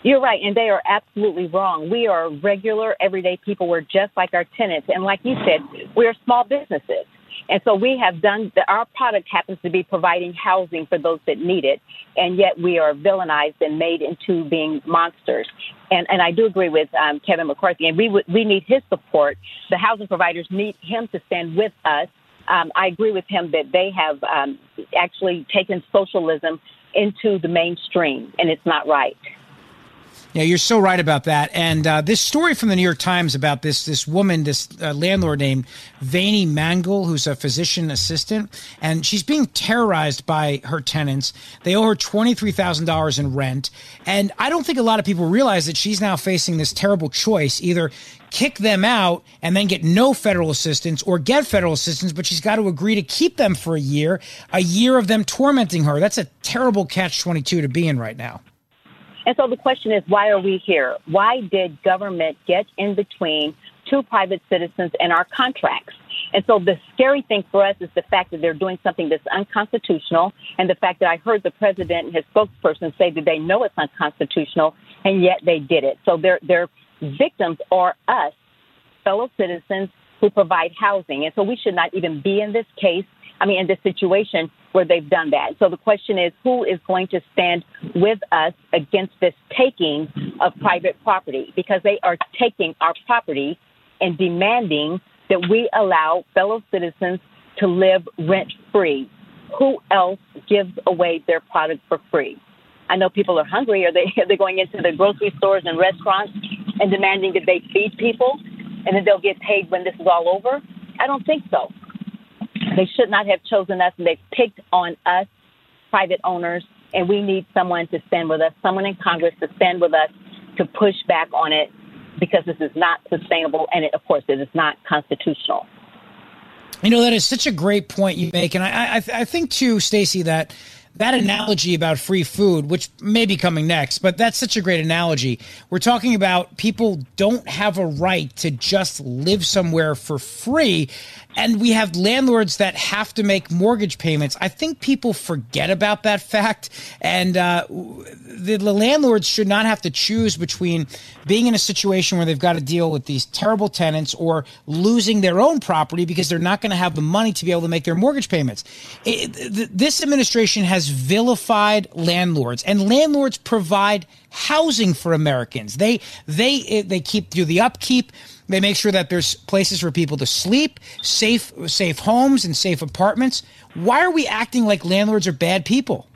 You're right, and they are absolutely wrong. We are regular, everyday people. We're just like our tenants. And like you said, we're small businesses. And so we have done, the, our product happens to be providing housing for those that need it, and yet we are villainized and made into being monsters. And, and I do agree with um, Kevin McCarthy, and we, we need his support. The housing providers need him to stand with us. Um, I agree with him that they have um, actually taken socialism into the mainstream, and it's not right. Yeah, you're so right about that. And uh, this story from the New York Times about this this woman, this uh, landlord named Vani Mangal, who's a physician assistant, and she's being terrorized by her tenants. They owe her twenty three thousand dollars in rent, and I don't think a lot of people realize that she's now facing this terrible choice: either kick them out and then get no federal assistance, or get federal assistance, but she's got to agree to keep them for a year, a year of them tormenting her. That's a terrible catch twenty two to be in right now. And so the question is, why are we here? Why did government get in between two private citizens and our contracts? And so the scary thing for us is the fact that they're doing something that's unconstitutional, and the fact that I heard the president and his spokesperson say that they know it's unconstitutional, and yet they did it. So their their victims are us, fellow citizens who provide housing, and so we should not even be in this case. I mean, in this situation where they've done that. So the question is, who is going to stand with us against this taking of private property? Because they are taking our property and demanding that we allow fellow citizens to live rent free. Who else gives away their product for free? I know people are hungry. Are they are they going into the grocery stores and restaurants and demanding that they feed people and that they'll get paid when this is all over? I don't think so. They should not have chosen us, they've picked on us, private owners, and we need someone to stand with us, someone in Congress to stand with us to push back on it because this is not sustainable, and it, of course, it is not constitutional. You know that is such a great point you make, and I I, I think too, Stacey, that that analogy about free food, which may be coming next, but that's such a great analogy. We're talking about people don't have a right to just live somewhere for free. And we have landlords that have to make mortgage payments. I think people forget about that fact. And uh, the, the landlords should not have to choose between being in a situation where they've got to deal with these terrible tenants or losing their own property because they're not going to have the money to be able to make their mortgage payments. It, th- this administration has vilified landlords, and landlords provide housing for Americans. They they they keep do the upkeep. They make sure that there's places for people to sleep, safe safe homes and safe apartments. Why are we acting like landlords are bad people?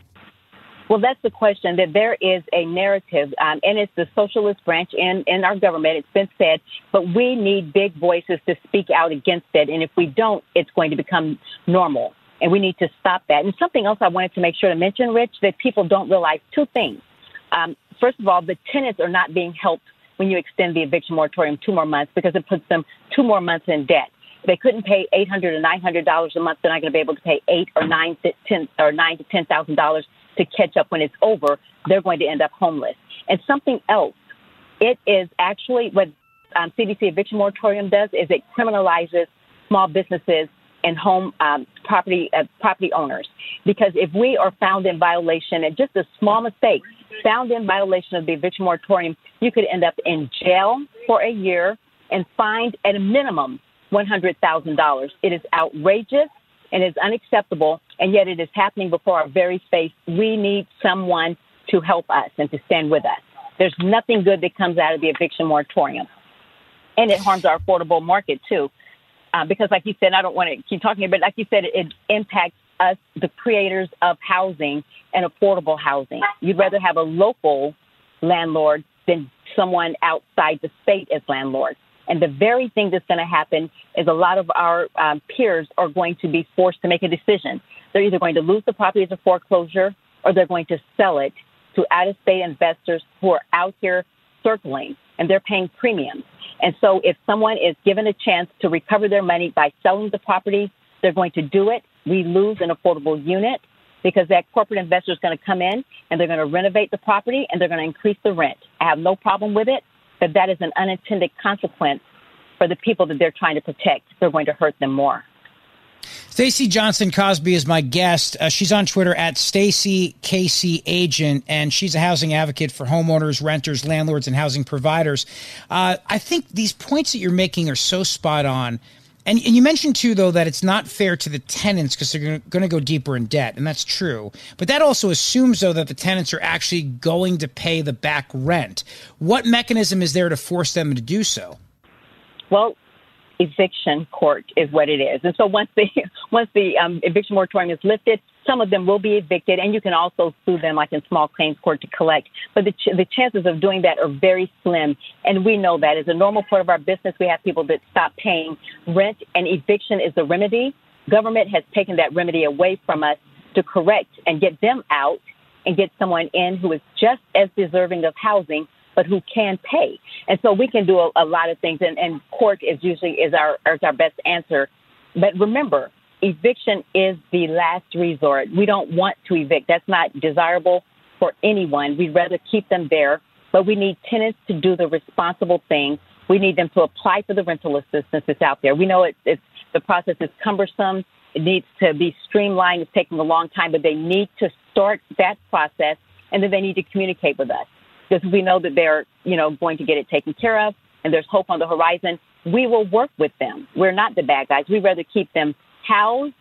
Well, that's the question. That there is a narrative, um, and it's the socialist branch in, in our government. It's been said, but we need big voices to speak out against it. And if we don't, it's going to become normal. And we need to stop that. And something else I wanted to make sure to mention, Rich, that people don't realize two things. Um, first of all, the tenants are not being helped when you extend the eviction moratorium two more months because it puts them two more months in debt. If they couldn't pay eight hundred or nine hundred dollars a month. They're not going to be able to pay eight or nine to ten or nine to ten thousand dollars to catch up when it's over. They're going to end up homeless. And something else, it is actually what um, CDC eviction moratorium does is it criminalizes small businesses and home um, property uh, property owners. Because if we are found in violation and just a small mistake, found in violation of the eviction moratorium, you could end up in jail for a year and fined at a minimum $100,000. It is outrageous and is unacceptable, and yet it is happening before our very face. We need someone to help us and to stand with us. There's nothing good that comes out of the eviction moratorium. And it harms our affordable market, too. Uh, because, like you said, I don't want to keep talking, but like you said, it, it impacts us, the creators of housing and affordable housing. You'd rather have a local landlord than someone outside the state as landlord. And the very thing that's going to happen is a lot of our um, peers are going to be forced to make a decision. They're either going to lose the property as a foreclosure or they're going to sell it to out of state investors who are out here circling and they're paying premiums. And so if someone is given a chance to recover their money by selling the property, they're going to do it. We lose an affordable unit because that corporate investor is going to come in and they're going to renovate the property and they're going to increase the rent. I have no problem with it, but that is an unintended consequence for the people that they're trying to protect. They're going to hurt them more. Stacey Johnson Cosby is my guest. Uh, she's on Twitter at Stacey Casey Agent, and she's a housing advocate for homeowners, renters, landlords, and housing providers. Uh, I think these points that you're making are so spot on. And, and you mentioned too, though, that it's not fair to the tenants because they're going to go deeper in debt, and that's true. But that also assumes, though, that the tenants are actually going to pay the back rent. What mechanism is there to force them to do so? Well, eviction court is what it is. And so once the once the um, eviction moratorium is lifted, some of them will be evicted, and you can also sue them like in small claims court to collect. But the, ch- the chances of doing that are very slim, and we know that as a normal part of our business, we have people that stop paying rent, and eviction is the remedy. Government has taken that remedy away from us to correct and get them out and get someone in who is just as deserving of housing but who can pay. And so we can do a, a lot of things, and, and court is usually is our is our best answer. But remember, eviction is the last resort. We don't want to evict. That's not desirable for anyone. We'd rather keep them there, but we need tenants to do the responsible thing. We need them to apply for the rental assistance that's out there. We know it, it's the process is cumbersome. It needs to be streamlined. It's taking a long time, but they need to start that process, and then they need to communicate with us because we know that they're, you know, going to get it taken care of and there's hope on the horizon. We will work with them. We're not the bad guys. We'd rather keep them housed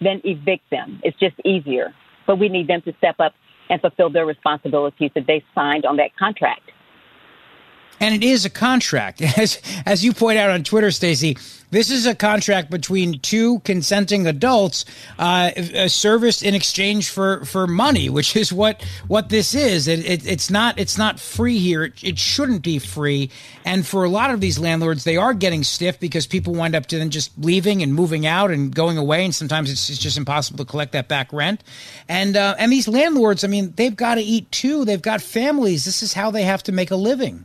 than evict them. It's just easier. But we need them to step up and fulfill their responsibilities that they signed on that contract. And it is a contract. As, as you point out on Twitter, Stacey, this is a contract between two consenting adults, uh, serviced in exchange for, for money, which is what, what this is. It, it, it's not it's not free here. It, it, shouldn't be free. And for a lot of these landlords, they are getting stiff because people wind up to then just leaving and moving out and going away, and sometimes it's, it's just impossible to collect that back rent. And uh, and these landlords, I mean, they've got to eat too. They've got families. This is how they have to make a living.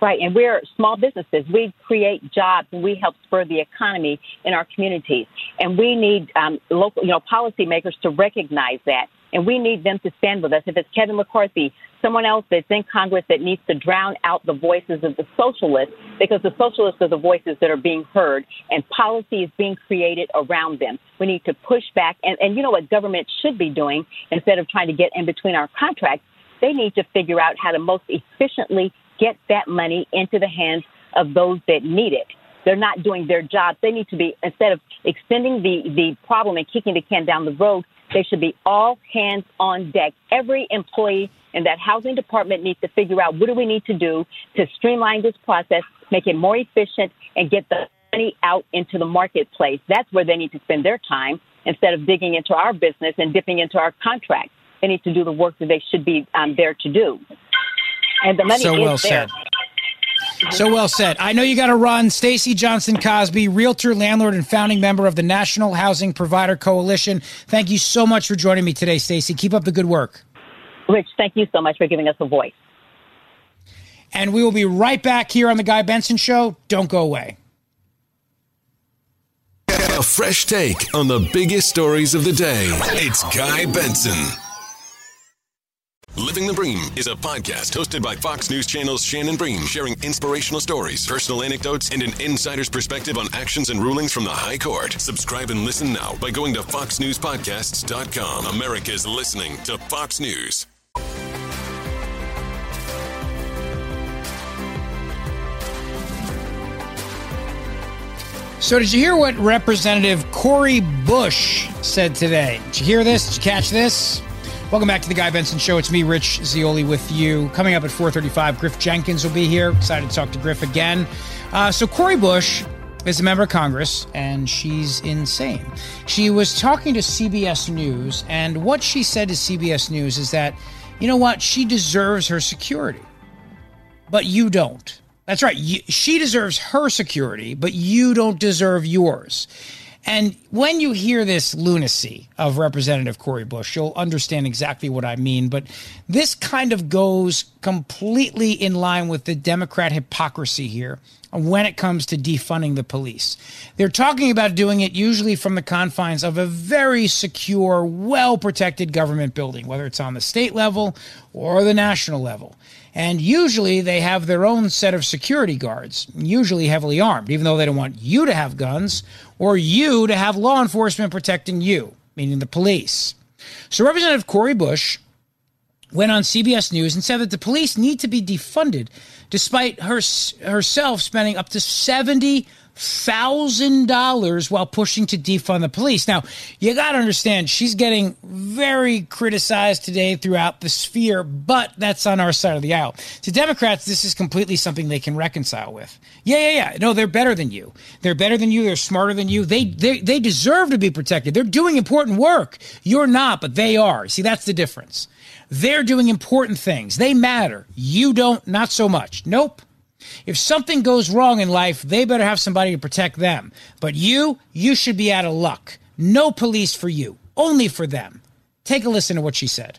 Right, and we're small businesses. We create jobs and we help spur the economy in our communities. And we need um, local, you know, policymakers to recognize that. And we need them to stand with us. If it's Kevin McCarthy, someone else that's in Congress that needs to drown out the voices of the socialists, because the socialists are the voices that are being heard, and policy is being created around them. We need to push back. And, and you know what government should be doing instead of trying to get in between our contracts? They need to figure out how to most efficiently get that money into the hands of those that need it. They're not doing their job. They need to be, instead of extending the, the problem and kicking the can down the road, they should be all hands on deck. Every employee in that housing department needs to figure out what do we need to do to streamline this process, make it more efficient, and get the money out into the marketplace. That's where they need to spend their time instead of digging into our business and dipping into our contracts. They need to do the work that they should be um, there to do and the money so is well there. said. So well said. I know you got to run. Stacey Johnson Cosby, realtor, landlord, and founding member of the National Housing Provider Coalition. Thank you so much for joining me today, Stacey. Keep up the good work. Rich, thank you so much for giving us a voice. And we will be right back here on the Guy Benson Show. Don't go away. A fresh take on the biggest stories of the day. It's Guy Benson. Living the Bream is a podcast hosted by Fox News Channel's Shannon Bream, sharing inspirational stories, personal anecdotes, and an insider's perspective on actions and rulings from the High Court. Subscribe and listen now by going to foxnewspodcasts.com. America's listening to Fox News. So, did you hear what Representative Cori Bush said today? Did you hear this? Did you catch this? Welcome back to the Guy Benson Show. It's me, Rich Zeoli, with you. Coming up at 4:35, Griff Jenkins will be here. Excited to talk to Griff again. Uh, so, Cori Bush is a member of Congress, and she's insane. She was talking to CBS News, and what she said to CBS News is that, you know what, she deserves her security, but you don't. That's right. She deserves her security, but you don't deserve yours. And when you hear this lunacy of Representative Cori Bush, you'll understand exactly what I mean. But this kind of goes completely in line with the Democrat hypocrisy here when it comes to defunding the police. They're talking about doing it usually from the confines of a very secure, well protected government building, whether it's on the state level or the national level. And usually they have their own set of security guards, usually heavily armed, even though they don't want you to have guns or you to have law enforcement protecting you, meaning the police. So Representative Cori Bush went on CBS News and said that the police need to be defunded despite her herself spending up to $1,000 while pushing to defund the police. Now, you got to understand, she's getting very criticized today throughout the sphere, but that's on our side of the aisle. To Democrats, this is completely something they can reconcile with. Yeah, yeah, yeah. No, they're better than you. They're better than you. They're smarter than you. They, they, they deserve to be protected. They're doing important work. You're not, but they are. See, that's the difference. They're doing important things. They matter. You don't, not so much. Nope. If something goes wrong in life, they better have somebody to protect them. But you, you should be out of luck. No police for you, only for them. Take a listen to what she said.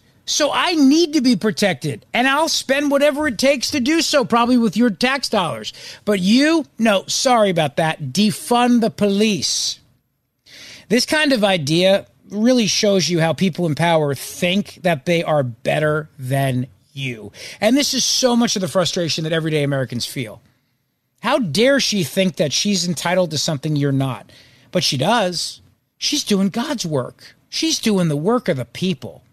So I need to be protected, and I'll spend whatever it takes to do so, probably with your tax dollars. But you, no, sorry about that. Defund the police. This kind of idea really shows you how people in power think that they are better than you. And this is so much of the frustration that everyday Americans feel. How dare she think that she's entitled to something you're not? But she does. She's doing God's work. She's doing the work of the people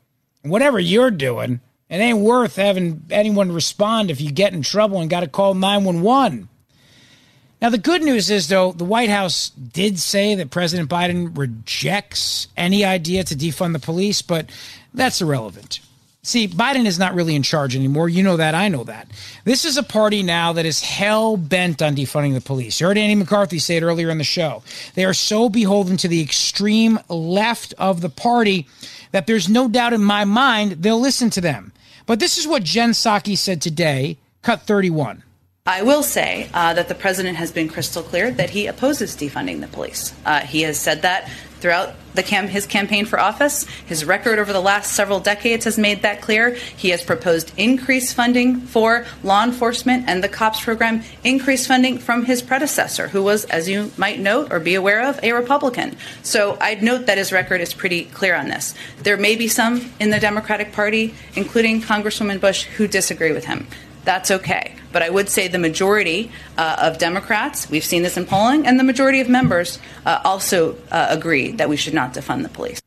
whatever you're doing, it ain't worth having anyone respond if you get in trouble and got to call 911. Now, the good news is, though, the White House did say that President Biden rejects any idea to defund the police, but that's irrelevant. See, Biden is not really in charge anymore. You know that. I know that. This is a party now that is hell bent on defunding the police. You heard Andy McCarthy say it earlier in the show. They are so beholden to the extreme left of the party that there's no doubt in my mind they'll listen to them. But this is what Jen Psaki said today, cut 31. I will say uh, that the president has been crystal clear that he opposes defunding the police. Uh, he has said that throughout the cam- his campaign for office. His record over the last several decades has made that clear. He has proposed increased funding for law enforcement and the COPS program, increased funding from his predecessor, who was, as you might note or be aware of, a Republican. So I'd note that his record is pretty clear on this. There may be some in the Democratic Party, including Congresswoman Bush, who disagree with him that's okay. But I would say the majority uh, of Democrats, we've seen this in polling, and the majority of members uh, also uh, agree that we should not defund the police.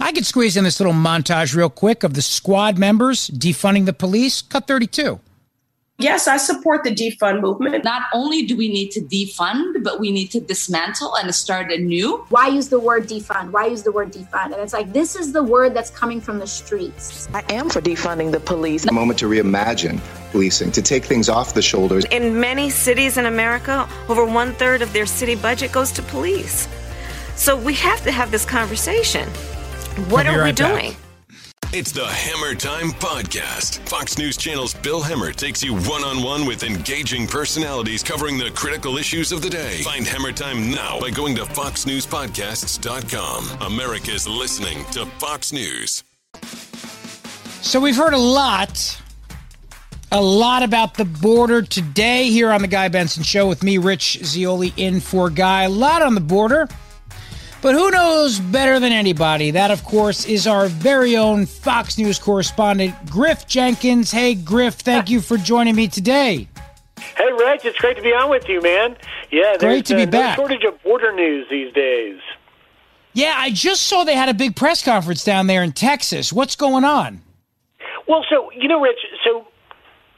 I could squeeze in this little montage real quick of the squad members defunding the police. Cut 32. Yes, I support the defund movement. Not only do we need to defund, but we need to dismantle and start anew. Why use the word defund? Why use the word defund? And it's like, this is the word that's coming from the streets. I am for defunding the police. A moment to reimagine policing, to take things off the shoulders. In many cities in America, over one third of their city budget goes to police. So we have to have this conversation. What are we doing? Back. It's the Hemmer Time Podcast. Fox News Channel's Bill Hemmer takes you one on one with engaging personalities covering the critical issues of the day. Find Hemmer Time now by going to FoxNewsPodcasts.com. America's listening to Fox News. So we've heard a lot, a lot about the border today here on the Guy Benson Show with me, Rich Zeoli, in for Guy. A lot on the border. But who knows better than anybody? That, of course, is our very own Fox News correspondent, Griff Jenkins. Hey, Griff, thank you for joining me today. Hey, Rich, it's great to be on with you, man. Yeah, great to be uh, back. No shortage of border news these days. Yeah, I just saw they had a big press conference down there in Texas. What's going on? Well, so you know, Rich. So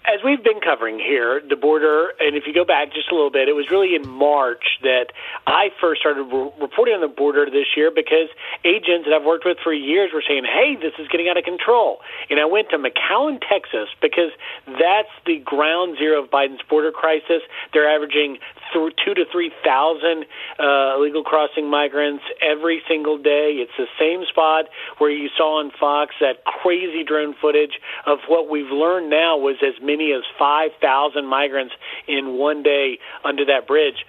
as we've been covering here, the border, and if you go back just a little bit, it was really in March that I first started re- reporting on the border this year because agents that I've worked with for years were saying, hey, this is getting out of control. And I went to McAllen, Texas, because that's the ground zero of Biden's border crisis. They're averaging th- two to 3,000 uh, illegal crossing migrants every single day. It's the same spot where you saw on Fox that crazy drone footage of what we've learned now was as many as 5,000 migrants in one day under that bridge.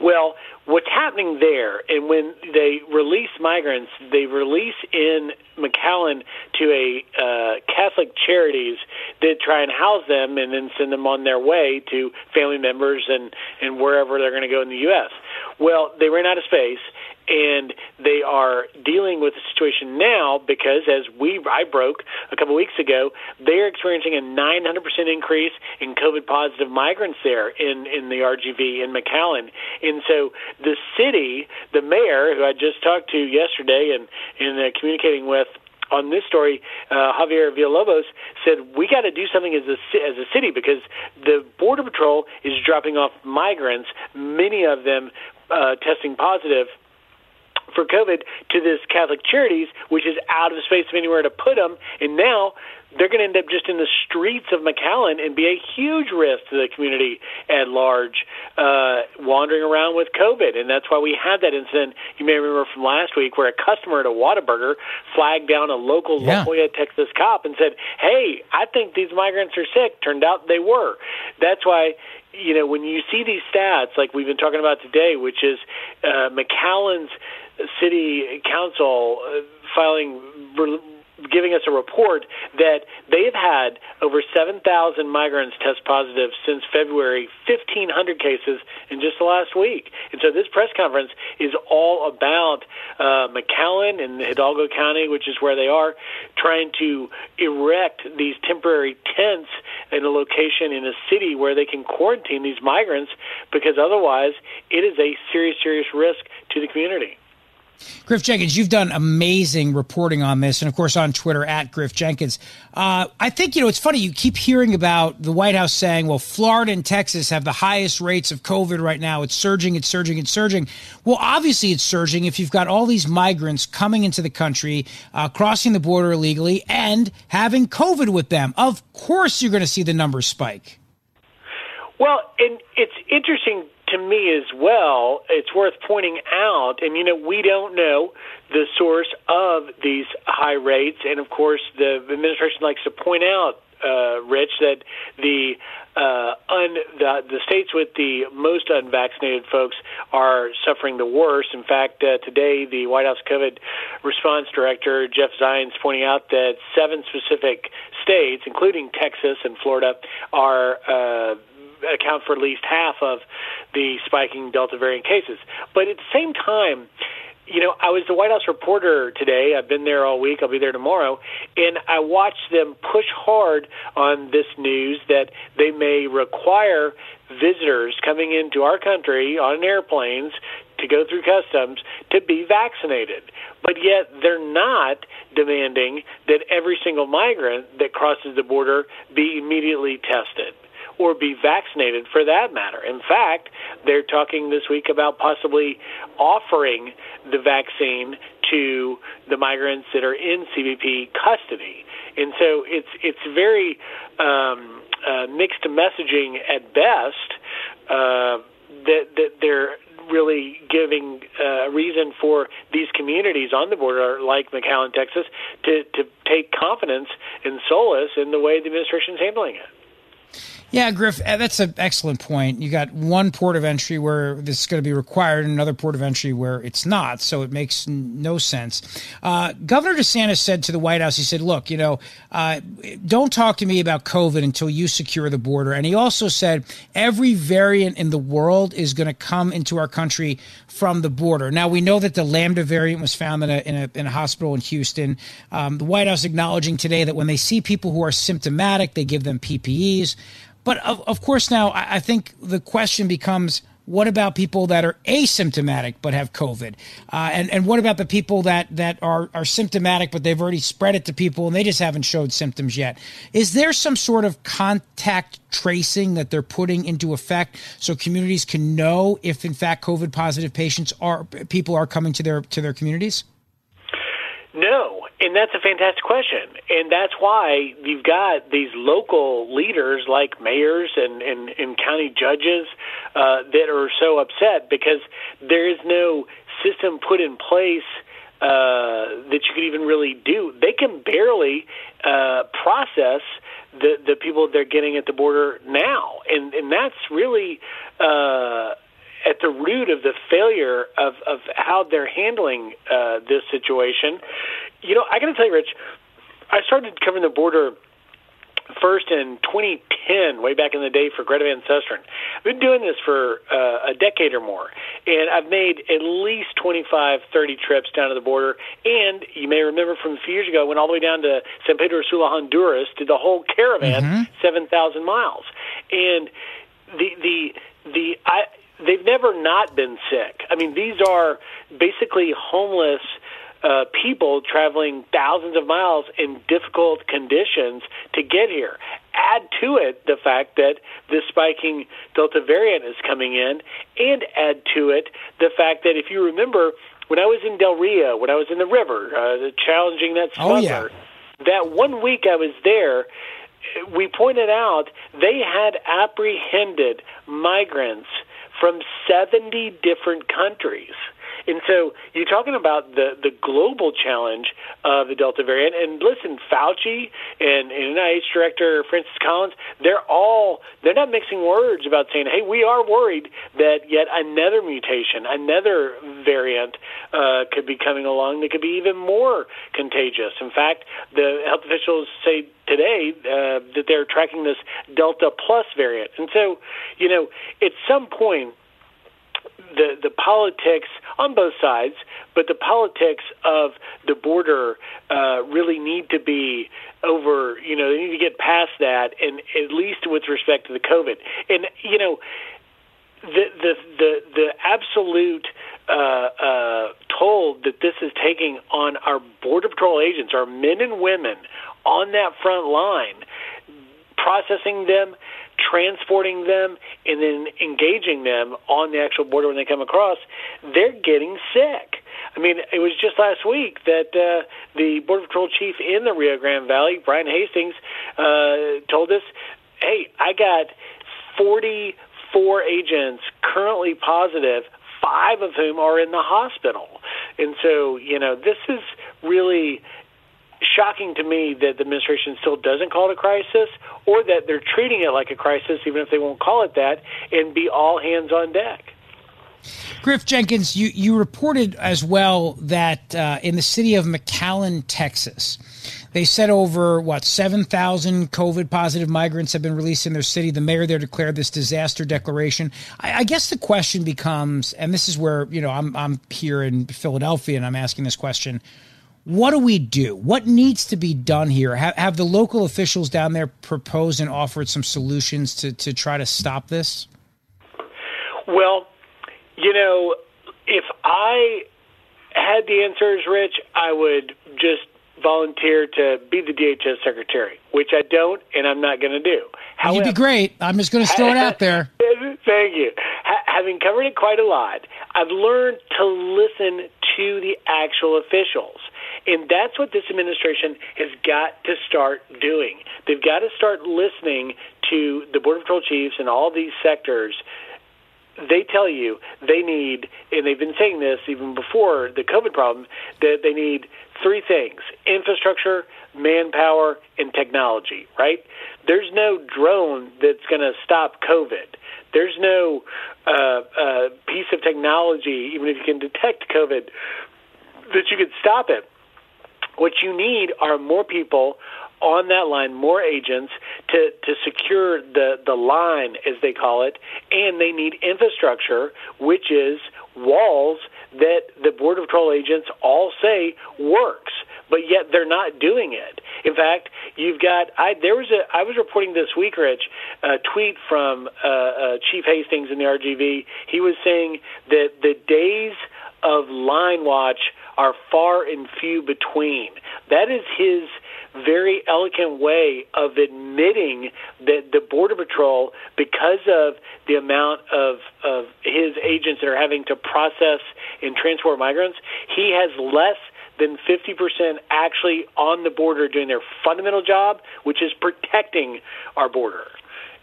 Well, what's happening there, and when they release migrants, they release in McAllen to a uh, Catholic charities that try and house them and then send them on their way to family members and and wherever they're going to go in the U.S. Well, they ran out of space, and they are dealing with the situation now because as we I broke a couple weeks ago, they're experiencing a 900% increase in COVID positive migrants there in in the RGV in McAllen, and so the city, the mayor who I just talked to yesterday and and uh, communicating with on this story, uh, Javier Villalobos said we got to do something as a as a city because the border patrol is dropping off migrants, many of them uh, testing positive for COVID to this Catholic Charities, which is out of the space of anywhere to put them, and now they're going to end up just in the streets of McAllen and be a huge risk to the community at large, uh, wandering around with COVID. And that's why we had that incident. You may remember from last week where a customer at a Whataburger flagged down a local Yeah. La Joya, Texas cop and said, "Hey, I think these migrants are sick." Turned out they were. That's why you know when you see these stats like we've been talking about today, which is uh, McAllen's city council uh, filing. Giving us a report that they have had over 7,000 migrants test positive since February, 1,500 cases in just the last week. And so this press conference is all about uh, McAllen and Hidalgo County, which is where they are, trying to erect these temporary tents in a location in a city where they can quarantine these migrants because otherwise it is a serious, serious risk to the community. Griff Jenkins, you've done amazing reporting on this, and of course on Twitter at Griff Jenkins. Uh, I think you know it's funny. You keep hearing about the White House saying, "Well, Florida and Texas have the highest rates of COVID right now. It's surging, it's surging, it's surging." Well, obviously it's surging if you've got all these migrants coming into the country, uh, crossing the border illegally, and having COVID with them. Of course, you're going to see the numbers spike. Well, and it's interesting to me as well. It's worth pointing out, and you know, we don't know the source of these high rates, and of course, the administration likes to point out, uh, Rich, that the uh, un, the, the states with the most unvaccinated folks are suffering the worst. In fact, uh, today the White House COVID response director Jeff Zients pointing out that seven specific states, including Texas and Florida, are uh, account for at least half of the spiking Delta variant cases. But at the same time, you know, I was the White House reporter today. I've been there all week. I'll be there tomorrow. And I watched them push hard on this news that they may require visitors coming into our country on airplanes to go through customs to be vaccinated. But yet they're not demanding that every single migrant that crosses the border be immediately tested or be vaccinated for that matter. In fact, they're talking this week about possibly offering the vaccine to the migrants that are in CBP custody. And so it's it's very um, uh, mixed messaging at best uh, that that they're really giving uh, a reason for these communities on the border, like McAllen, Texas, to to take confidence and solace in the way the administration is handling it. Yeah, Griff, uh, that's an excellent point. You got one port of entry where this is going to be required, and another port of entry where it's not. So it makes n- no sense. Uh, Governor DeSantis said to the White House, he said, "Look, you know, uh, don't talk to me about COVID until you secure the border." And he also said every variant in the world is going to come into our country from the border. Now we know that the Lambda variant was found in a in a, in a hospital in Houston. Um, the White House acknowledging today that when they see people who are symptomatic, they give them PPEs. But of, of course, now I, I think the question becomes what about people that are asymptomatic but have COVID? Uh, and, and what about the people that, that are, are symptomatic but they've already spread it to people and they just haven't showed symptoms yet? Is there some sort of contact tracing that they're putting into effect so communities can know if in fact COVID positive patients are people are coming to their to their communities? No, and that's a fantastic question. And that's why you've got these local leaders like mayors and, and, and county judges uh, that are so upset because there is no system put in place uh, that you could even really do. They can barely uh, process the, the people they're getting at the border now. And, and that's really. Uh, at the root of the failure of, of how they're handling uh, this situation. You know, I got to tell you, Rich, I started covering the border first in 2010, way back in the day for Greta Van Susteren. I've been doing this for uh, a decade or more, and I've made at least 25, 30 trips down to the border. And you may remember from a few years ago, I went all the way down to San Pedro Sula, Honduras, did the whole caravan, Mm-hmm. 7,000 miles. And the the the I they've never not been sick. I mean, these are basically homeless uh, people traveling thousands of miles in difficult conditions to get here. Add to it the fact that this spiking Delta variant is coming in, and add to it the fact that if you remember, when I was in Del Rio, when I was in the river, uh, challenging that Oh, yeah. that one week I was there, we pointed out they had apprehended migrants from 70 different countries. And so you're talking about the, the global challenge of the Delta variant. And listen, Fauci and, and NIH Director Francis Collins, they're all they're not mixing words about saying, "Hey, we are worried that yet another mutation, another variant uh, could be coming along that could be even more contagious." In fact, the health officials say today uh, that they're tracking this Delta plus variant. And so, you know, at some point the the politics on both sides, but the politics of the border uh, really need to be over. You know, they need to get past that, and at least with respect to the COVID. And you know, the the the the absolute uh, uh, toll that this is taking on our border patrol agents, our men and women on that front line, processing them, transporting them, and then engaging them on the actual border when they come across, they're getting sick. I mean, it was just last week that uh, the Border Patrol chief in the Rio Grande Valley, Brian Hastings, uh, told us, hey, I got 44 agents currently positive, five of whom are in the hospital. And so, you know, this is really shocking to me that the administration still doesn't call it a crisis or that they're treating it like a crisis, even if they won't call it that, and be all hands on deck. Griff Jenkins, you, you reported as well that uh, in the city of McAllen, Texas, they said over what seven thousand COVID positive migrants have been released in their city. The mayor there declared this disaster declaration. I, I guess the question becomes, and this is where you know I'm I'm here in Philadelphia and I'm asking this question: What do we do? What needs to be done here? Have, have the local officials down there proposed and offered some solutions to to try to stop this? Well, you know, if I had the answers, Rich, I would just volunteer to be the DHS secretary, which I don't, and I'm not going to do. You'd be great. I'm just going to throw it out there. Thank you. Ha- having covered it quite a lot, I've learned to listen to the actual officials. And that's what this administration has got to start doing. They've got to start listening to the Border Patrol chiefs and all these sectors they tell you they need, and they've been saying this even before the COVID problem, that they need three things infrastructure, manpower, and technology, right? There's no drone that's going to stop COVID. There's no uh, uh, piece of technology, even if you can detect COVID, that you could stop it. What you need are more people on that line, more agents to, to secure the, the line, as they call it, and they need infrastructure, which is walls that the Border Patrol agents all say works, but yet they're not doing it. In fact, you've got I there was a I was reporting this week, Rich, a tweet from uh, uh, Chief Hastings in the RGV. He was saying that the days of line watch are far and few between. That is his very elegant way of admitting that the Border Patrol, because of the amount of, of his agents that are having to process and transport migrants, he has less than 50% actually on the border doing their fundamental job, which is protecting our border.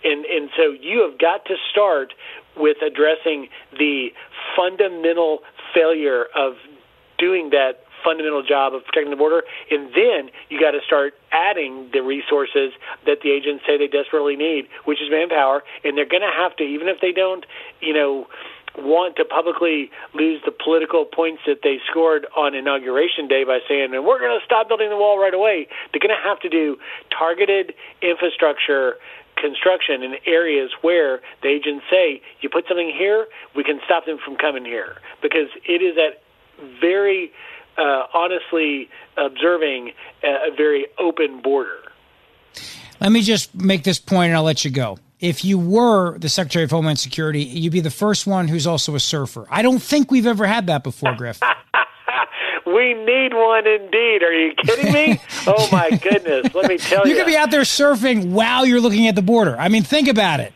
And, and so you have got to start with addressing the fundamental failure of doing that fundamental job of protecting the border, and then you got to start adding the resources that the agents say they desperately need, which is manpower, and they're going to have to, even if they don't, you know, want to publicly lose the political points that they scored on inauguration day by saying, and we're going to stop building the wall right away, they're going to have to do targeted infrastructure construction in areas where the agents say, you put something here, we can stop them from coming here. Because it is at very uh, honestly observing a, a very open border. Let me just make this point and I'll let you go. If you were the Secretary of Homeland Security, you'd be the first one who's also a surfer. I don't think we've ever had that before, Griff. we need one indeed. Are you kidding me? oh my goodness. Let me tell you. You could be out there surfing while you're looking at the border. I mean, think about it.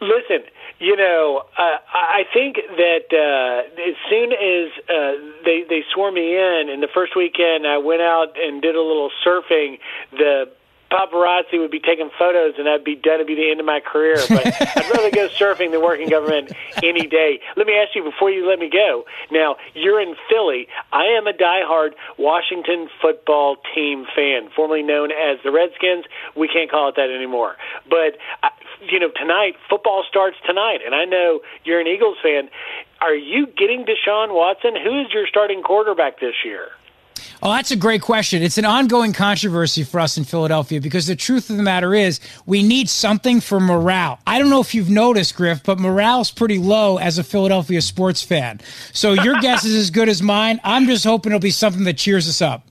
Listen, you know, uh, I think that uh, as soon as uh, they they swore me in, in the first weekend, I went out and did a little surfing. The paparazzi would be taking photos, and that'd be done. It'd be the end of my career. But I'd rather go surfing than working government any day. Let me ask you before you let me go. Now you're in Philly. I am a diehard Washington football team fan, formerly known as the Redskins. We can't call it that anymore. But you know, tonight football starts tonight, and I know you're an Eagles fan. Are you getting Deshaun Watson? Who is your starting quarterback this year? Oh, that's a great question. It's an ongoing controversy for us in Philadelphia because the truth of the matter is we need something for morale. I don't know if you've noticed, Griff, but morale's pretty low as a Philadelphia sports fan. So your guess is as good as mine. I'm just hoping it'll be something that cheers us up.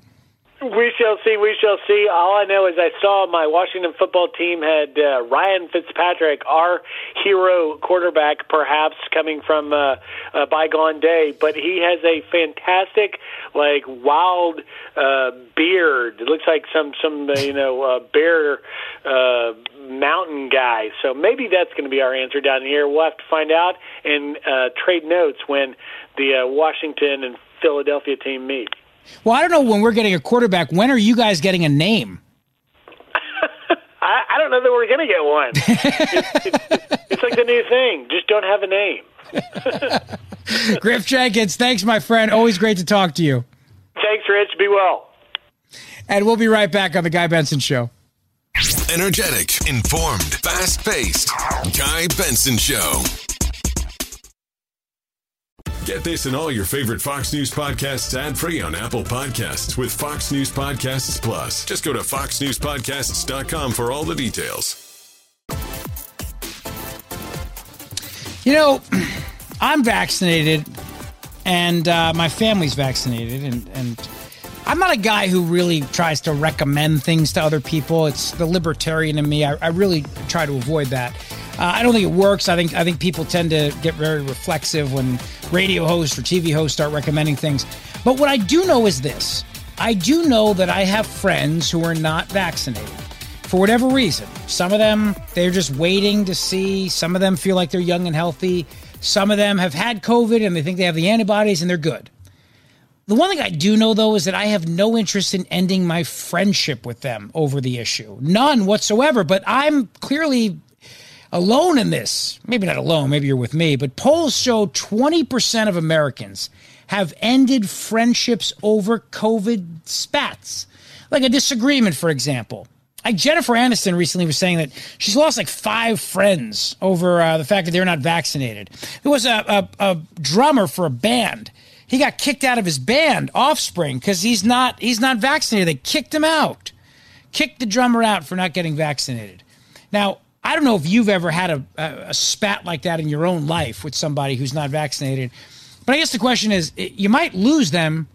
We shall see. We shall see. All I know is I saw my Washington football team had uh, Ryan Fitzpatrick, our hero quarterback, perhaps coming from uh, a bygone day, but he has a fantastic, like wild uh, beard. It looks like some some uh, you know uh, bear uh, mountain guy. So maybe that's going to be our answer down here. We'll have to find out and uh, trade notes when the uh, Washington and Philadelphia team meet. Well, I don't know when we're getting a quarterback. When are you guys getting a name? I, I don't know that we're going to get one. it's, it's, it's like the new thing. Just don't have a name. Griff Jenkins, thanks, my friend. Always great to talk to you. Thanks, Rich. Be well. And we'll be right back on the Guy Benson Show. Energetic, informed, fast paced. Guy Benson Show. Get this and all your favorite Fox News podcasts ad free on Apple Podcasts with Fox News Podcasts Plus. Just go to foxnewspodcasts.com for all the details. You know, I'm vaccinated and uh, my family's vaccinated, and, and I'm not a guy who really tries to recommend things to other people. It's the libertarian in me. I, I really try to avoid that. Uh, I don't think it works. I think I think people tend to get very reflexive when radio hosts or TV hosts start recommending things. But what I do know is this: I do know that I have friends who are not vaccinated for whatever reason. Some of them they're just waiting to see. Some of them feel like they're young and healthy. Some of them have had COVID and they think they have the antibodies and they're good. The one thing I do know though is that I have no interest in ending my friendship with them over the issue. None whatsoever, but I'm clearly alone in this. Maybe not alone, maybe you're with me, but polls show 20% of Americans have ended friendships over COVID spats. Like a disagreement, for example. Like Jennifer Aniston recently was saying that she's lost like five friends over uh, the fact that they're not vaccinated. There was a, a, a drummer for a band. He got kicked out of his band, Offspring, because he's not he's not vaccinated. They kicked him out, kicked the drummer out for not getting vaccinated. Now, I don't know if you've ever had a, a, spat like that in your own life with somebody who's not vaccinated. But I guess the question is you might lose them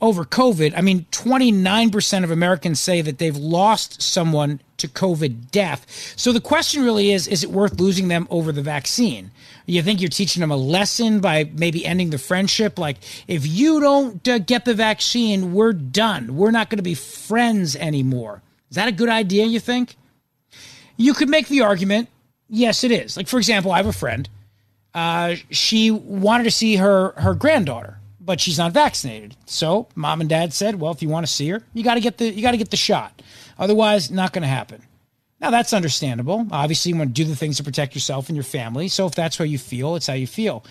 over COVID. I mean, 29% of Americans say that they've lost someone to COVID death. So the question really is is it worth losing them over the vaccine? You think you're teaching them a lesson by maybe ending the friendship? Like, if you don't uh, get the vaccine, we're done. We're not going to be friends anymore. Is that a good idea, you think? You could make the argument, yes, it is. Like, for example, I have a friend. Uh, she wanted to see her her granddaughter, but she's not vaccinated. So mom and dad said, "Well, if you want to see her, you got to get the you got to get the shot. Otherwise, not going to happen." Now that's understandable. Obviously, you want to do the things to protect yourself and your family. So if that's how you feel, it's how you feel.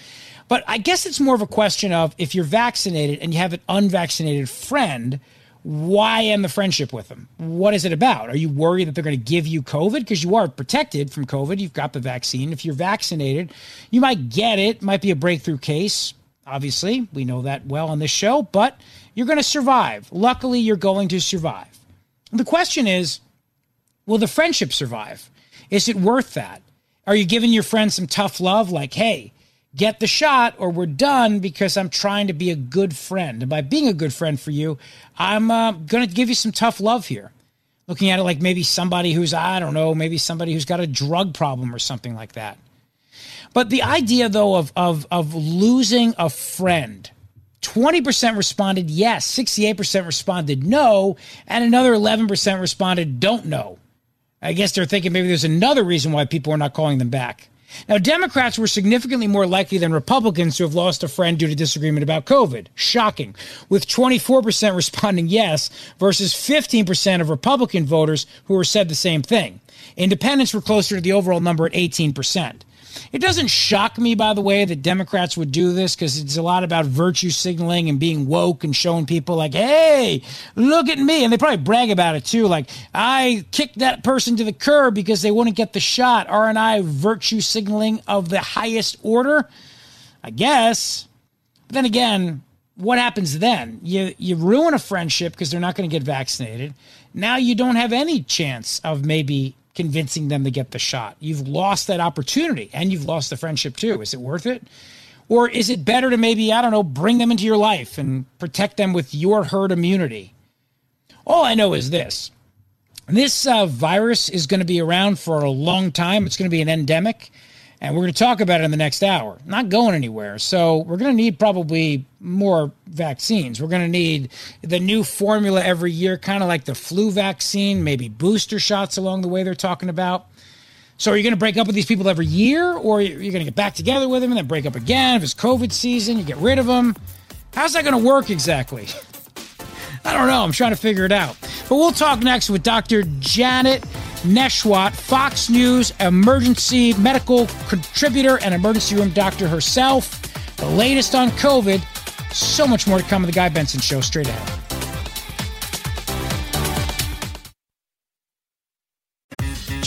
But I guess it's more of a question of if you're vaccinated and you have an unvaccinated friend, why end the friendship with them? What is it about? Are you worried that they're going to give you COVID? Because you are protected from COVID. You've got the vaccine. If you're vaccinated, you might get it. Might be a breakthrough case. Obviously, we know that well on this show, but you're going to survive. Luckily, you're going to survive. The question is will the friendship survive? Is it worth that? Are you giving your friend some tough love like, hey, get the shot or we're done because I'm trying to be a good friend. And by being a good friend for you, I'm uh, going to give you some tough love here. Looking at it like maybe somebody who's, I don't know, maybe somebody who's got a drug problem or something like that. But the idea, though, of, of, of losing a friend, 20% responded yes, 68% responded no, and another 11% responded don't know. I guess they're thinking maybe there's another reason why people are not calling them back. Now, Democrats were significantly more likely than Republicans to have lost a friend due to disagreement about COVID. Shocking. With 24% responding yes versus 15% of Republican voters who were said the same thing. Independents were closer to the overall number at 18%. It doesn't shock me, by the way, that Democrats would do this because it's a lot about virtue signaling and being woke and showing people, like, hey, look at me. And they probably brag about it too. Like, I kicked that person to the curb because they wouldn't get the shot. Aren't I virtue signaling of the highest order? I guess. But then again, what happens then? You, you ruin a friendship because they're not going to get vaccinated. Now you don't have any chance of maybe convincing them to get the shot. You've lost that opportunity and you've lost the friendship too. Is it worth it? Or is it better to maybe, I don't know, bring them into your life and protect them with your herd immunity? All I know is this this uh, virus is going to be around for a long time. It's going to be an endemic and we're going to talk about it in the next hour. Not going anywhere. So we're going to need probably more vaccines. We're going to need the new formula every year, kind of like the flu vaccine, maybe booster shots along the way they're talking about. So are you going to break up with these people every year, or you're going to get back together with them and then break up again? If it's COVID season, you get rid of them. How's that going to work exactly? I don't know. I'm trying to figure it out. But we'll talk next with Dr. Janet Nesheiwat, Fox News emergency medical contributor and emergency room doctor herself. The latest on COVID. So much more to come on The Guy Benson Show straight ahead.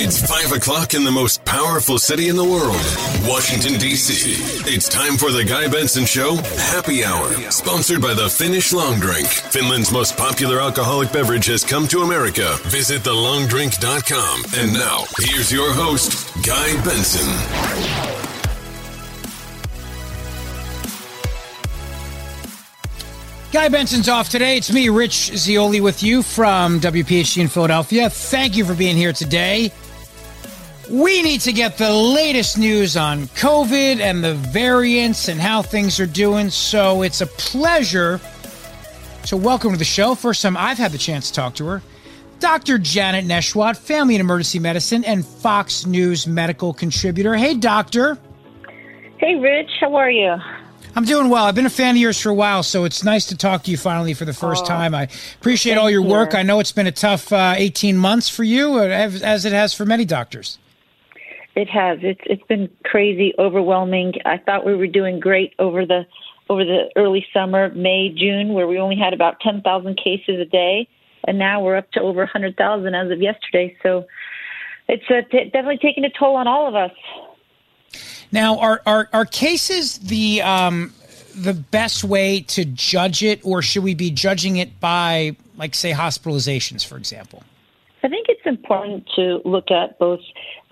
It's 5 o'clock in the most powerful city in the world, Washington, D.C. It's time for the Guy Benson Show Happy Hour, sponsored by the Finnish Long Drink. Finland's most popular alcoholic beverage has come to America. Visit thelongdrink.com. And now, here's your host, Guy Benson. Guy Benson's off today. It's me, Rich Zeoli, with you from WPHT in Philadelphia. Thank you for being here today. We need to get the latest news on COVID and the variants and how things are doing. So it's a pleasure to welcome to the show. First time I've had the chance to talk to her. Dr. Janet Nesheiwat, family and emergency medicine and Fox News medical contributor. Hey, doctor. Hey, Rich. How are you? I'm doing well. I've been a fan of yours for a while, so it's nice to talk to you finally for the first oh, time. I appreciate all your work. You. I know it's been a tough uh, 18 months for you, uh, as it has for many doctors. It has. It's it's been crazy, overwhelming. I thought we were doing great over the over the early summer, May, June, where we only had about 10,000 cases a day, and now we're up to over 100,000 as of yesterday. So it's uh, t- definitely taking a toll on all of us. Now, are are, are cases the um, the best way to judge it, or should we be judging it by, like, say, hospitalizations, for example? I think it's important to look at both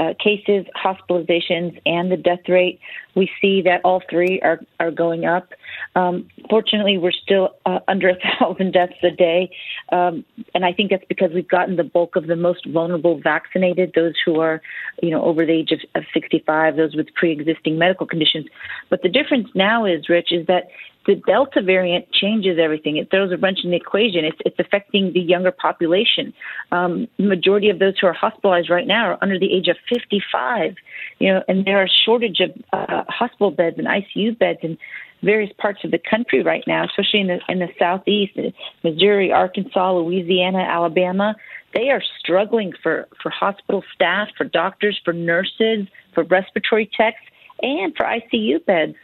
uh, cases, hospitalizations, and the death rate. We see that all three are, are going up. Um, fortunately, we're still uh, under a thousand deaths a day, um, and I think that's because we've gotten the bulk of the most vulnerable vaccinated, those who are, you know, over the age of, of 65, those with pre-existing medical conditions. But the difference now is, Rich, is that the Delta variant changes everything. It throws a wrench in the equation. It's, it's affecting the younger population. Um, the majority of those who are hospitalized right now are under the age of 55. You know, and there are shortage of uh, hospital beds and ICU beds, and various parts of the country right now, especially in the in the southeast, Missouri, Arkansas, Louisiana, Alabama. They are struggling for for hospital staff, for doctors, for nurses, for respiratory techs, and for ICU beds.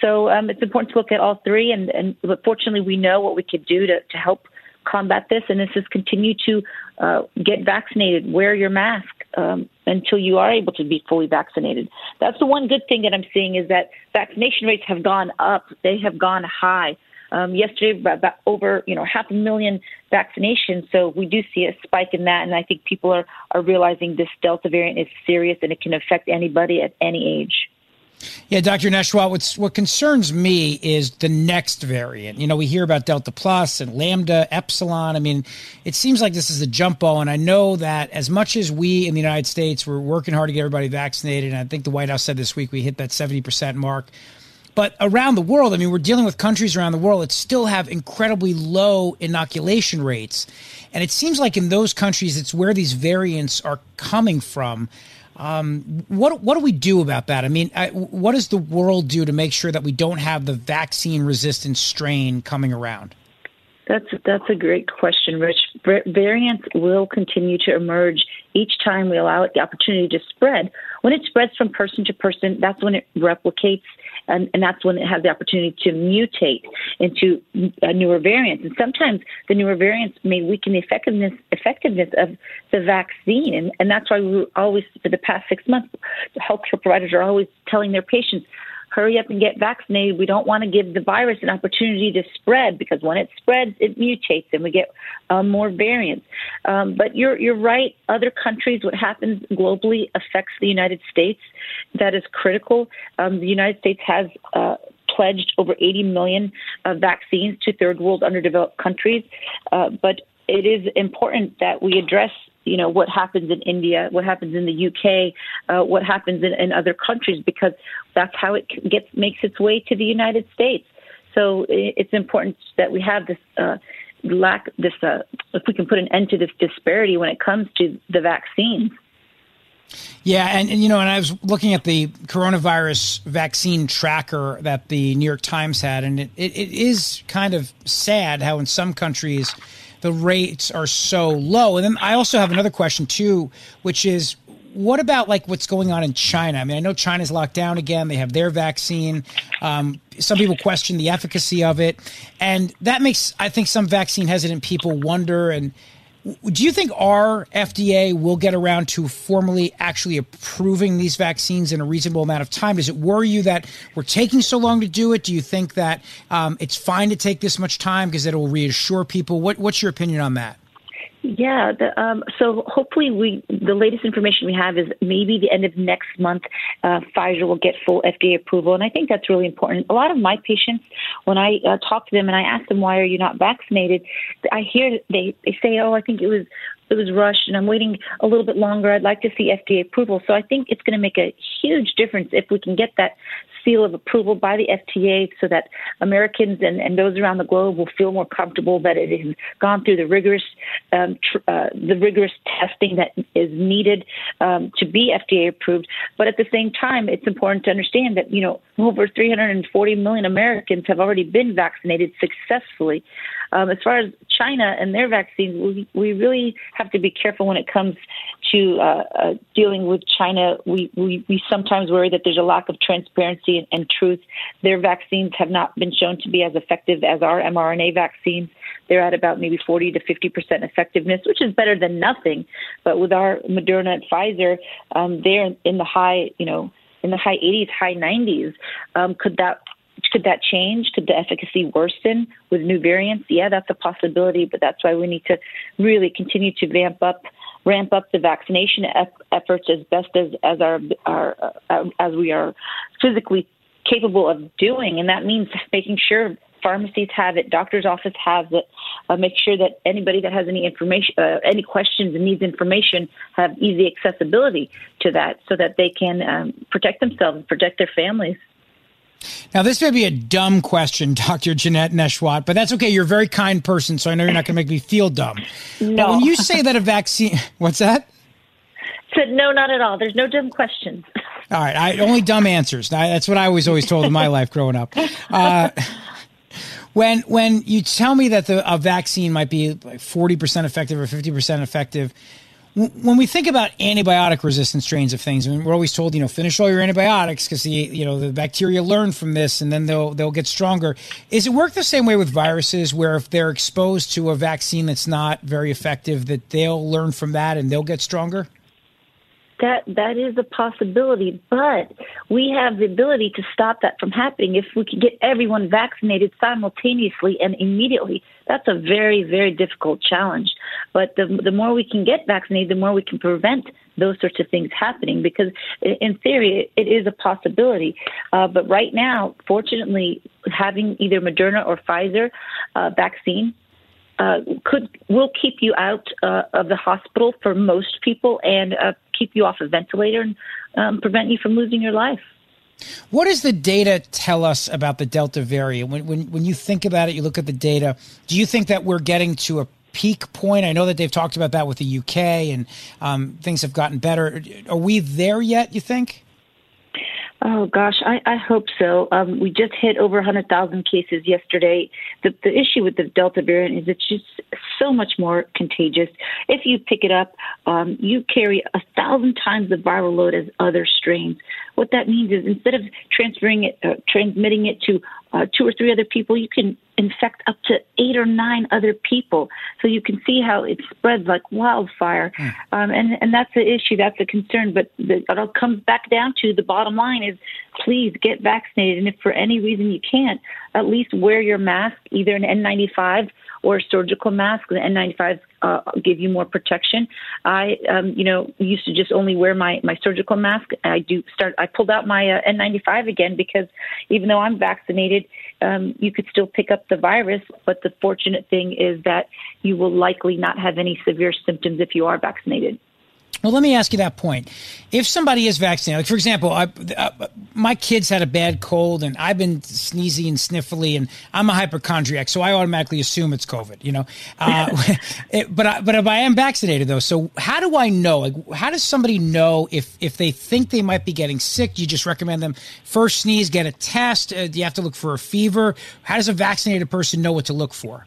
So um, it's important to look at all three, and, and but fortunately, we know what we could do to, to help combat this, and this is continue to uh, get vaccinated, wear your mask um, until you are able to be fully vaccinated. That's the one good thing that I'm seeing is that vaccination rates have gone up. They have gone high. Um, yesterday, about over you know half a million vaccinations. So we do see a spike in that, and I think people are are realizing this Delta variant is serious and it can affect anybody at any age. Yeah, Dr. Nesheiwat, what's, what concerns me is the next variant. You know, we hear about Delta Plus and Lambda, Epsilon. I mean, it seems like this is a jump ball. And I know that as much as we in the United States, we're working hard to get everybody vaccinated, and I think the White House said this week we hit that 70% mark. But around the world, I mean, we're dealing with countries around the world that still have incredibly low inoculation rates. And it seems like in those countries, it's where these variants are coming from. Um, what what do we do about that? I mean, I, what does the world do to make sure that we don't have the vaccine resistant strain coming around? That's that's a great question, Rich. Variants will continue to emerge each time we allow it the opportunity to spread. When it spreads from person to person, that's when it replicates and, and that's when it has the opportunity to mutate into newer variants. And sometimes the newer variants may weaken the effectiveness effectiveness of the vaccine, and, and that's why we always, for the past six months, healthcare providers are always telling their patients hurry up and get vaccinated. We don't want to give the virus an opportunity to spread because when it spreads, it mutates and we get um, more variants. Um, but you're you're right. Other countries, what happens globally affects the United States. That is critical. Um, the United States has. Uh, pledged over 80 million uh, vaccines to third world underdeveloped countries. Uh, but it is important that we address you know what happens in India, what happens in the UK, uh, what happens in, in other countries, because that's how it gets makes its way to the United States. So it's important that we have this uh, lack, this uh, if we can put an end to this disparity when it comes to the vaccines. Yeah, and, and, you know, and I was looking at the coronavirus vaccine tracker that the New York Times had, and it, it, it is kind of sad how in some countries the rates are so low. And then I also have another question too, which is what about like what's going on in China? I mean, I know China's locked down again. They have their vaccine. Um, some people question the efficacy of it, and that makes I think some vaccine hesitant people wonder and do you think our FDA will get around to formally actually approving these vaccines in a reasonable amount of time? Does it worry you that we're taking so long to do it? Do you think that um, it's fine to take this much time because it will reassure people? What, what's your opinion on that? Yeah, the, um, so hopefully we the latest information we have is maybe the end of next month, uh, Pfizer will get full FDA approval, and I think that's really important. A lot of my patients, when I uh, talk to them and I ask them why are you not vaccinated, I hear they they say, oh, I think it was it was rushed and I'm waiting a little bit longer. I'd like to see FDA approval. So I think it's going to make a huge difference if we can get that seal of approval by the FDA so that Americans and, and those around the globe will feel more comfortable that it has gone through the rigorous um, tr- uh, the rigorous testing that is needed um, to be FDA approved. But at the same time, it's important to understand that you know over 340 million Americans have already been vaccinated successfully. Um, as far as China and their vaccines, we, we really have to be careful when it comes to uh, uh, dealing with China. We, we, we sometimes worry that there's a lack of transparency and, and truth. Their vaccines have not been shown to be as effective as our mRNA vaccines. They're at about maybe 40 to 50 percent effectiveness, which is better than nothing. But with our Moderna and Pfizer, um, they're in the high, you know, in the high 80s, high 90s. Um, could that could that change? Could the efficacy worsen with new variants? Yeah, that's a possibility, but that's why we need to really continue to ramp up ramp up the vaccination efforts as best as as our, our uh, as we are physically capable of doing, and that means making sure pharmacies have it, doctor's office has it. Uh, make sure that anybody that has any information, uh, any questions and needs information, have easy accessibility to that, so that they can um, protect themselves, and protect their families. Now, this may be a dumb question, Dr. Janette Nesheiwat, but that's okay. You're a very kind person, so I know you're not going to make me feel dumb. No. But when you say that a vaccine, what's that? Said no, not at all. There's no dumb questions. All right, I, only dumb answers. That's what I was always told in my life growing up. Uh, when when you tell me that the a vaccine might be like forty percent effective or fifty percent effective, when we think about antibiotic resistant strains of things, and we're always told, you know, finish all your antibiotics because the you know the bacteria learn from this and then they'll they'll get stronger. Is it work the same way with viruses, where if they're exposed to a vaccine that's not very effective, that they'll learn from that and they'll get stronger? that that is a possibility, but we have the ability to stop that from happening if we can get everyone vaccinated simultaneously and immediately. That's a very very difficult challenge, but the the more we can get vaccinated, the more we can prevent those sorts of things happening because in theory it is a possibility uh, but right now fortunately having either moderna or pfizer uh, vaccine uh, could will keep you out uh, of the hospital for most people and uh, keep you off a ventilator and um, prevent you from losing your life. What does the data tell us about the Delta variant? When, when, when you think about it, you look at the data, do you think that we're getting to a peak point? I know that they've talked about that with the UK and um, things have gotten better. Are we there yet, you think? Oh gosh, I, I hope so. Um, we just hit over 100,000 cases yesterday. The, the issue with the Delta variant is it's just so much more contagious. If you pick it up, um, you carry a thousand times the viral load as other strains. What that means is instead of transferring it, uh, transmitting it to uh, two or three other people, you can infect up to eight or nine other people. So you can see how it spreads like wildfire. Mm. Um, and, and that's the issue, that's the concern. But the, it all comes back down to the bottom line is please get vaccinated. And if for any reason you can't, at least wear your mask, either an N95 or surgical mask. The N95s uh, give you more protection. I, um, you know, used to just only wear my, my surgical mask. I do start. I pulled out my uh, N95 again because even though I'm vaccinated, um, you could still pick up the virus. But the fortunate thing is that you will likely not have any severe symptoms if you are vaccinated. Well, let me ask you that point. If somebody is vaccinated, like for example, I, uh, my kids had a bad cold and I've been sneezy and sniffly and I'm a hypochondriac, so I automatically assume it's COVID, you know. Uh, it, but I, but if I am vaccinated though, so how do I know? Like, how does somebody know if if they think they might be getting sick? Do you just recommend them first sneeze, get a test? Uh, do you have to look for a fever? How does a vaccinated person know what to look for?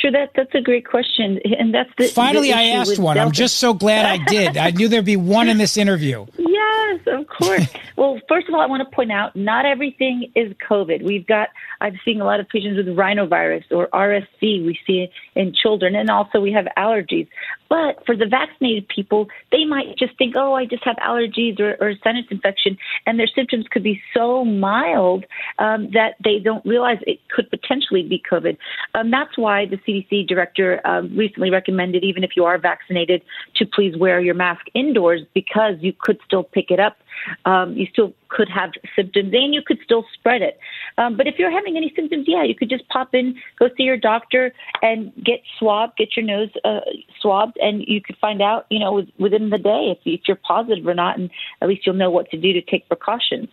Sure, that that's a great question, and that's the finally the I asked one. Delta. I'm just so glad I did. I knew there'd be one in this interview. Yes, of course. well, first of all, I want to point out not everything is COVID. We've got I'm seeing a lot of patients with rhinovirus or RSV. We see in children, and also we have allergies. But for the vaccinated people, they might just think, oh, I just have allergies or, or sinus infection, and their symptoms could be so mild um, that they don't realize it could potentially be COVID. Um, that's why the CDC director um, recently recommended, even if you are vaccinated, to please wear your mask indoors because you could still pick it up um, you still could have symptoms and you could still spread it. Um, but if you're having any symptoms, yeah, you could just pop in, go see your doctor, and get swabbed, get your nose uh, swabbed, and you could find out, you know, within the day if, if you're positive or not, and at least you'll know what to do to take precautions.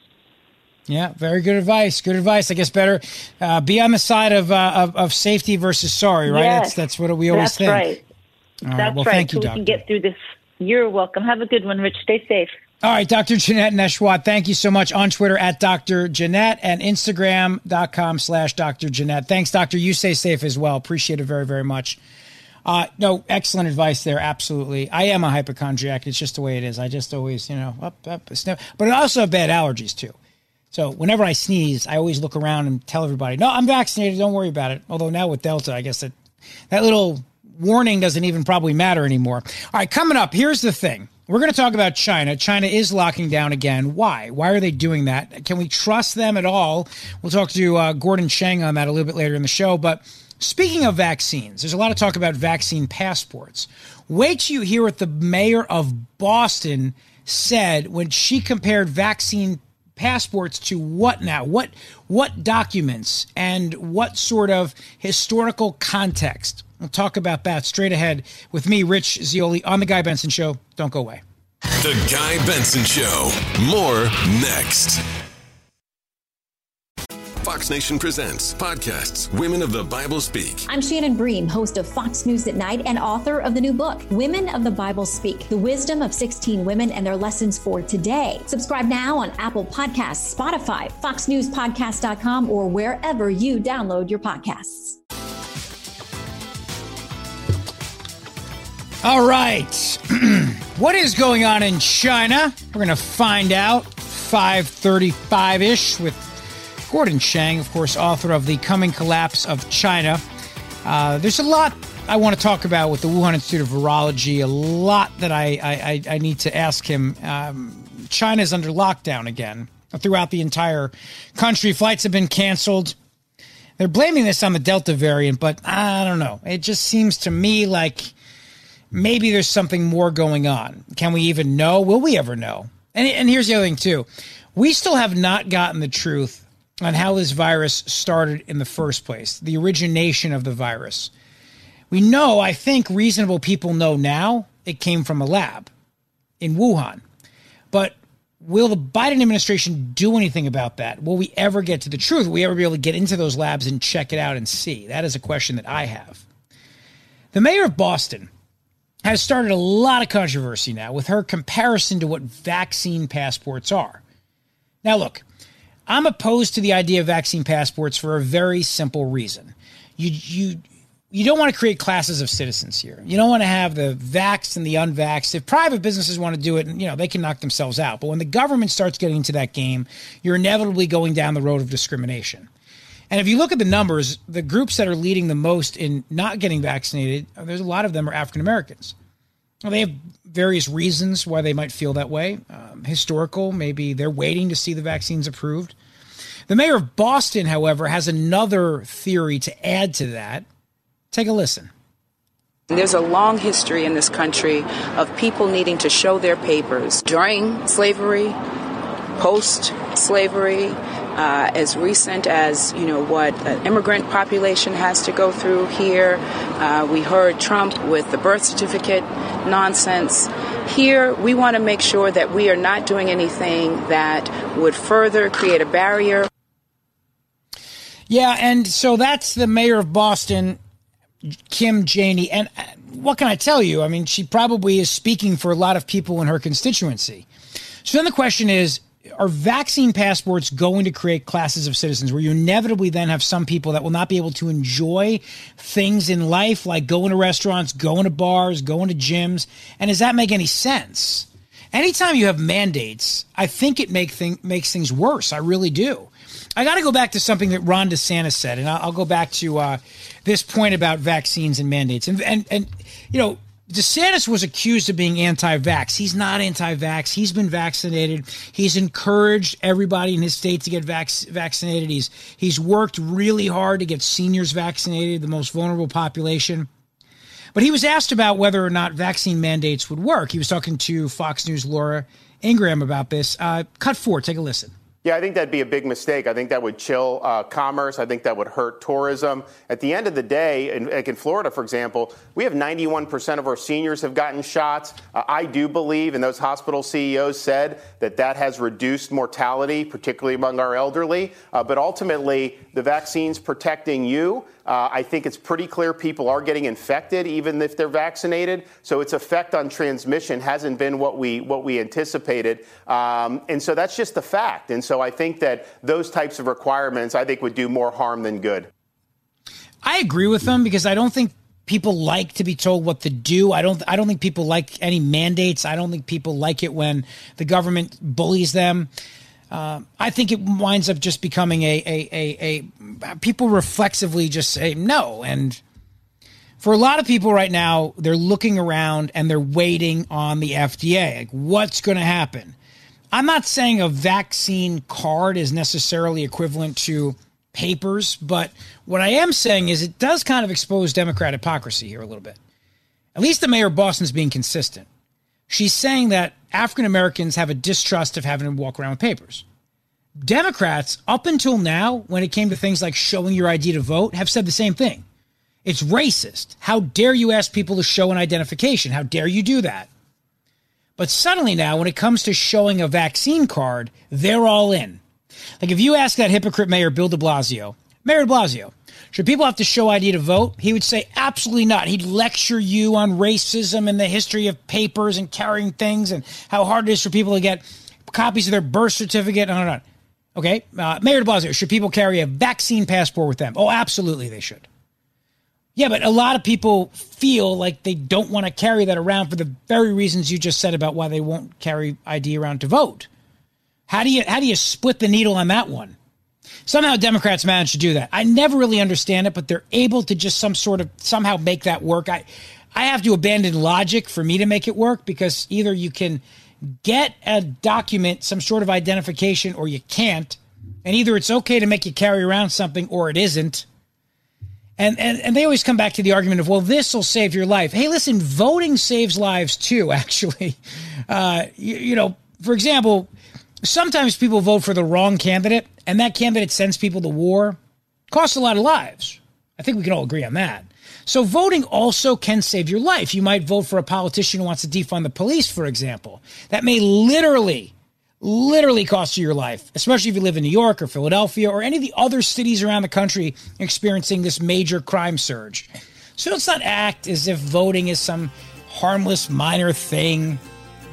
Yeah, very good advice. Good advice. I guess better uh, be on the side of, uh, of, of safety versus sorry, right? Yes, that's that's what we always that's think. Right. All right. That's Well, right. thank you, so we doctor. can get through this. You're welcome. Have a good one, Rich. Stay safe. All right, Dr. Janette Nesheiwat, thank you so much on Twitter at Dr. Jeanette and Instagram.com slash Dr. Jeanette. Thanks, Doctor. You stay safe as well. Appreciate it very, very much. Uh, no, excellent advice there. Absolutely. I am a hypochondriac. It's just the way it is. I just always, you know, up, up, sniff. But I also have bad allergies too. So whenever I sneeze, I always look around and tell everybody, no, I'm vaccinated. Don't worry about it. Although now with Delta, I guess that, that little warning doesn't even probably matter anymore. All right, coming up, here's the thing. We're going to talk about China. China is locking down again. Why? Why are they doing that? Can we trust them at all? We'll talk to uh, Gordon Chang on that a little bit later in the show. But speaking of vaccines, there's a lot of talk about vaccine passports. Wait till you hear what the mayor of Boston said when she compared vaccine passports to what now? What what documents and what sort of historical context? We'll talk about that straight ahead with me, Rich Zeoli, on the Guy Benson Show. Don't go away. The Guy Benson Show. More next. Fox Nation Presents podcasts Women of the Bible Speak. I'm Shannon Bream, host of Fox News at Night and author of the new book, Women of the Bible Speak The Wisdom of 16 Women and Their Lessons for Today. Subscribe now on Apple Podcasts, Spotify, FoxNewsPodcast.com, or wherever you download your podcasts. All right. what is going on in China? We're going to find out 535-ish with Gordon Chang, of course, author of The Coming Collapse of China. Uh, there's a lot I want to talk about with the Wuhan Institute of Virology, a lot that I, I, I need to ask him. Um, is under lockdown again throughout the entire country. Flights have been canceled. They're blaming this on the Delta variant, but I don't know. It just seems to me like maybe there's something more going on. Can we even know? Will we ever know? And, and here's the other thing, too. We still have not gotten the truth on how this virus started in the first place, the origination of the virus. We know, I think reasonable people know now, it came from a lab in Wuhan. But will the Biden administration do anything about that? Will we ever get to the truth? Will we ever be able to get into those labs and check it out and see? That is a question that I have. The mayor of Boston has started a lot of controversy now with her comparison to what vaccine passports are. Now, look, I'm opposed to the idea of vaccine passports for a very simple reason. You, you, you don't want to create classes of citizens here. You don't want to have the vaxxed and the unvaxxed. If private businesses want to do it, you know, they can knock themselves out. But when the government starts getting into that game, you're inevitably going down the road of discrimination. And if you look at the numbers, the groups that are leading the most in not getting vaccinated, there's a lot of them are African Americans. Well, they have various reasons why they might feel that way. Um, historical, maybe they're waiting to see the vaccines approved. The mayor of Boston, however, has another theory to add to that. Take a listen. There's a long history in this country of people needing to show their papers during slavery, post slavery, uh, as recent as you know what an immigrant population has to go through here. Uh, we heard Trump with the birth certificate nonsense. Here, we want to make sure that we are not doing anything that would further create a barrier. Yeah, and so that's the mayor of Boston, Kim Janey. And uh, what can I tell you? I mean, she probably is speaking for a lot of people in her constituency. So then the question is are vaccine passports going to create classes of citizens where you inevitably then have some people that will not be able to enjoy things in life like going to restaurants, going to bars, going to gyms? And does that make any sense? Anytime you have mandates, I think it make thing, makes things worse. I really do. I got to go back to something that Ron DeSantis said, and I'll, I'll go back to uh, this point about vaccines and mandates. And, and, and, you know, DeSantis was accused of being anti vax. He's not anti vax. He's been vaccinated. He's encouraged everybody in his state to get vac- vaccinated. He's, he's worked really hard to get seniors vaccinated, the most vulnerable population. But he was asked about whether or not vaccine mandates would work. He was talking to Fox News' Laura Ingraham about this. Uh, cut four, take a listen. Yeah, I think that'd be a big mistake. I think that would chill uh, commerce. I think that would hurt tourism. At the end of the day, in, like in Florida, for example, we have 91% of our seniors have gotten shots. Uh, I do believe, and those hospital CEOs said that that has reduced mortality, particularly among our elderly. Uh, but ultimately, the vaccine's protecting you. Uh, I think it's pretty clear people are getting infected even if they're vaccinated. So its effect on transmission hasn't been what we what we anticipated, um, and so that's just the fact. And so I think that those types of requirements I think would do more harm than good. I agree with them because I don't think people like to be told what to do. I don't I don't think people like any mandates. I don't think people like it when the government bullies them. Uh, I think it winds up just becoming a, a, a, a, people reflexively just say no. And for a lot of people right now, they're looking around and they're waiting on the FDA. Like, what's going to happen? I'm not saying a vaccine card is necessarily equivalent to papers, but what I am saying is it does kind of expose Democrat hypocrisy here a little bit. At least the mayor of Boston's being consistent. She's saying that African Americans have a distrust of having to walk around with papers. Democrats, up until now, when it came to things like showing your ID to vote, have said the same thing. It's racist. How dare you ask people to show an identification? How dare you do that? But suddenly now, when it comes to showing a vaccine card, they're all in. Like if you ask that hypocrite mayor, Bill de Blasio, Mayor de Blasio, should people have to show ID to vote? He would say absolutely not. He'd lecture you on racism and the history of papers and carrying things and how hard it is for people to get copies of their birth certificate. On and on. Okay, uh, Mayor de Blasio, should people carry a vaccine passport with them? Oh, absolutely, they should. Yeah, but a lot of people feel like they don't want to carry that around for the very reasons you just said about why they won't carry ID around to vote. How do you how do you split the needle on that one? Somehow Democrats manage to do that. I never really understand it, but they're able to just some sort of somehow make that work. I I have to abandon logic for me to make it work because either you can get a document, some sort of identification, or you can't. And either it's okay to make you carry around something or it isn't. And, and, and they always come back to the argument of, well, this will save your life. Hey, listen, voting saves lives too, actually. Uh, you, you know, for example, sometimes people vote for the wrong candidate and that candidate sends people to war. Costs a lot of lives. I think we can all agree on that. So voting also can save your life. You might vote for a politician who wants to defund the police, for example. That may literally, literally cost you your life, especially if you live in New York or Philadelphia or any of the other cities around the country experiencing this major crime surge. So let's not act as if voting is some harmless minor thing.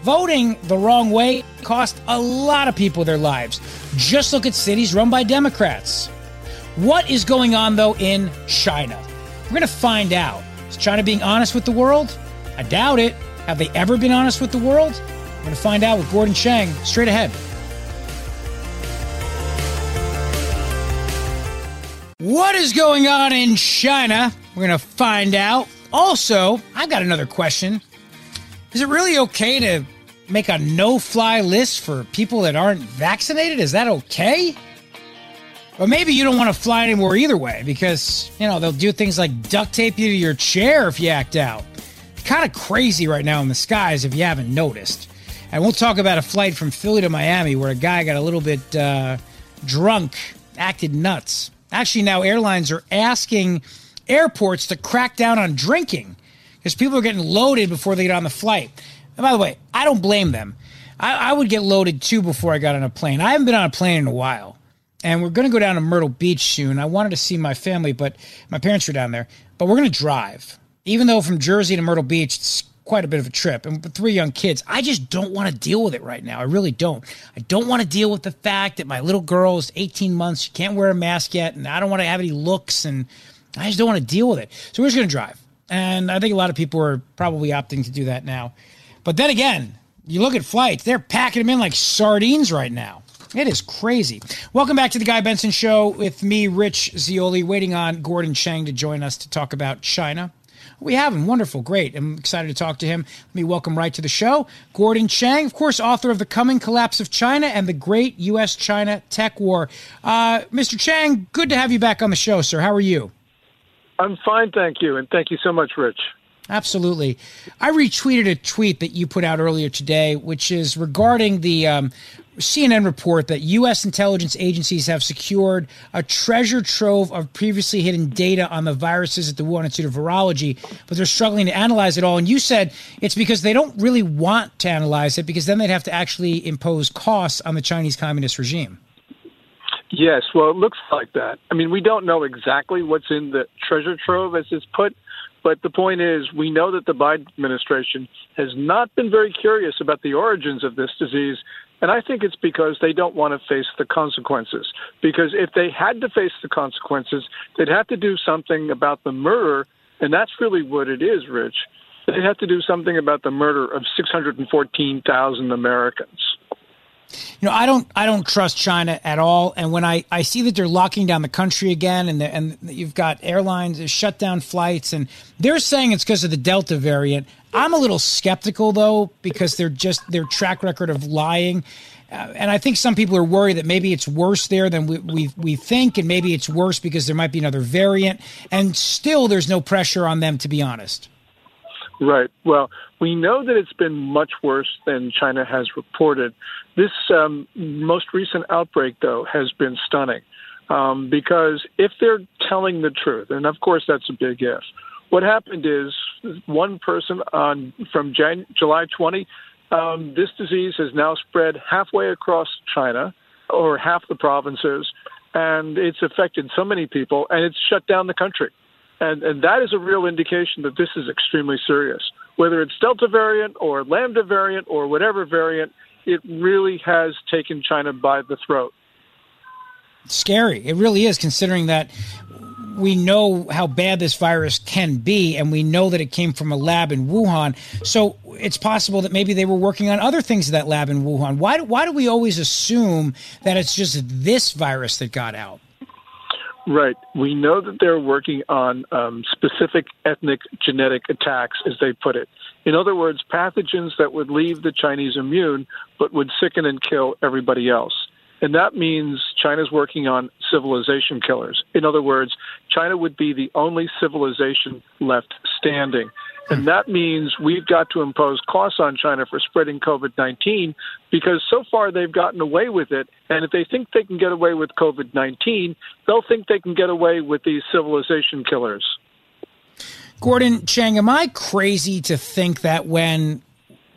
Voting the wrong way cost a lot of people their lives. Just look at cities run by Democrats. What is going on, though, in China? We're going to find out. Is China being honest with the world? I doubt it. Have they ever been honest with the world? We're going to find out with Gordon Chang straight ahead. What is going on in China? We're going to find out. Also, I've got another question. Is it really okay to make a no fly list for people that aren't vaccinated? Is that okay? But maybe you don't want to fly anymore either way because, you know, they'll do things like duct tape you to your chair if you act out. Kind of crazy right now in the skies if you haven't noticed. And we'll talk about a flight from Philly to Miami where a guy got a little bit uh, drunk, acted nuts. Actually, now airlines are asking airports to crack down on drinking because people are getting loaded before they get on the flight. And by the way, I don't blame them. I, I would get loaded too before I got on a plane. I haven't been on a plane in a while and we're going to go down to Myrtle Beach soon. I wanted to see my family, but my parents are down there. But we're going to drive, even though from Jersey to Myrtle Beach it's quite a bit of a trip. And with three young kids, I just don't want to deal with it right now. I really don't. I don't want to deal with the fact that my little girl is 18 months, she can't wear a mask yet, and I don't want to have any looks, and I just don't want to deal with it. So we're just going to drive. And I think a lot of people are probably opting to do that now. But then again, you look at flights, they're packing them in like sardines right now. It is crazy. Welcome back to the Guy Benson Show with me, Rich Zeoli, waiting on Gordon Chang to join us to talk about China. We have him. Wonderful. Great. I'm excited to talk to him. Let me welcome right to the show Gordon Chang, of course, author of The Coming Collapse of China and the Great U.S. China Tech War. Uh, Mr. Chang, good to have you back on the show, sir. How are you? I'm fine, thank you. And thank you so much, Rich. Absolutely. I retweeted a tweet that you put out earlier today, which is regarding the um, CNN report that U.S. intelligence agencies have secured a treasure trove of previously hidden data on the viruses at the Wuhan Institute of Virology, but they're struggling to analyze it all. And you said it's because they don't really want to analyze it because then they'd have to actually impose costs on the Chinese Communist regime. Yes, well, it looks like that. I mean, we don't know exactly what's in the treasure trove, as it's put, but the point is, we know that the Biden administration has not been very curious about the origins of this disease and I think it's because they don't want to face the consequences. Because if they had to face the consequences, they'd have to do something about the murder. And that's really what it is, Rich. They'd have to do something about the murder of 614,000 Americans. You know, I don't, I don't trust China at all. And when I, I see that they're locking down the country again, and the, and you've got airlines shut down flights, and they're saying it's because of the Delta variant. I'm a little skeptical though because they're just their track record of lying. Uh, and I think some people are worried that maybe it's worse there than we, we, we think, and maybe it's worse because there might be another variant. And still, there's no pressure on them, to be honest. Right. Well, we know that it's been much worse than China has reported. This um, most recent outbreak, though, has been stunning um, because if they're telling the truth, and of course that's a big if, what happened is one person on from Jan- July 20, um, this disease has now spread halfway across China. or half the provinces, and it's affected so many people, and it's shut down the country. And, and that is a real indication that this is extremely serious. Whether it's Delta variant or Lambda variant or whatever variant, it really has taken China by the throat. Scary. It really is, considering that we know how bad this virus can be, and we know that it came from a lab in Wuhan. So it's possible that maybe they were working on other things in that lab in Wuhan. Why, do, why do we always assume that it's just this virus that got out? Right. We know that they're working on um, specific ethnic genetic attacks, as they put it. In other words, pathogens that would leave the Chinese immune but would sicken and kill everybody else. And that means China's working on civilization killers. In other words, China would be the only civilization left standing. And that means we've got to impose costs on China for spreading COVID 19 because so far they've gotten away with it. And if they think they can get away with COVID 19, they'll think they can get away with these civilization killers. Gordon Chang, am I crazy to think that when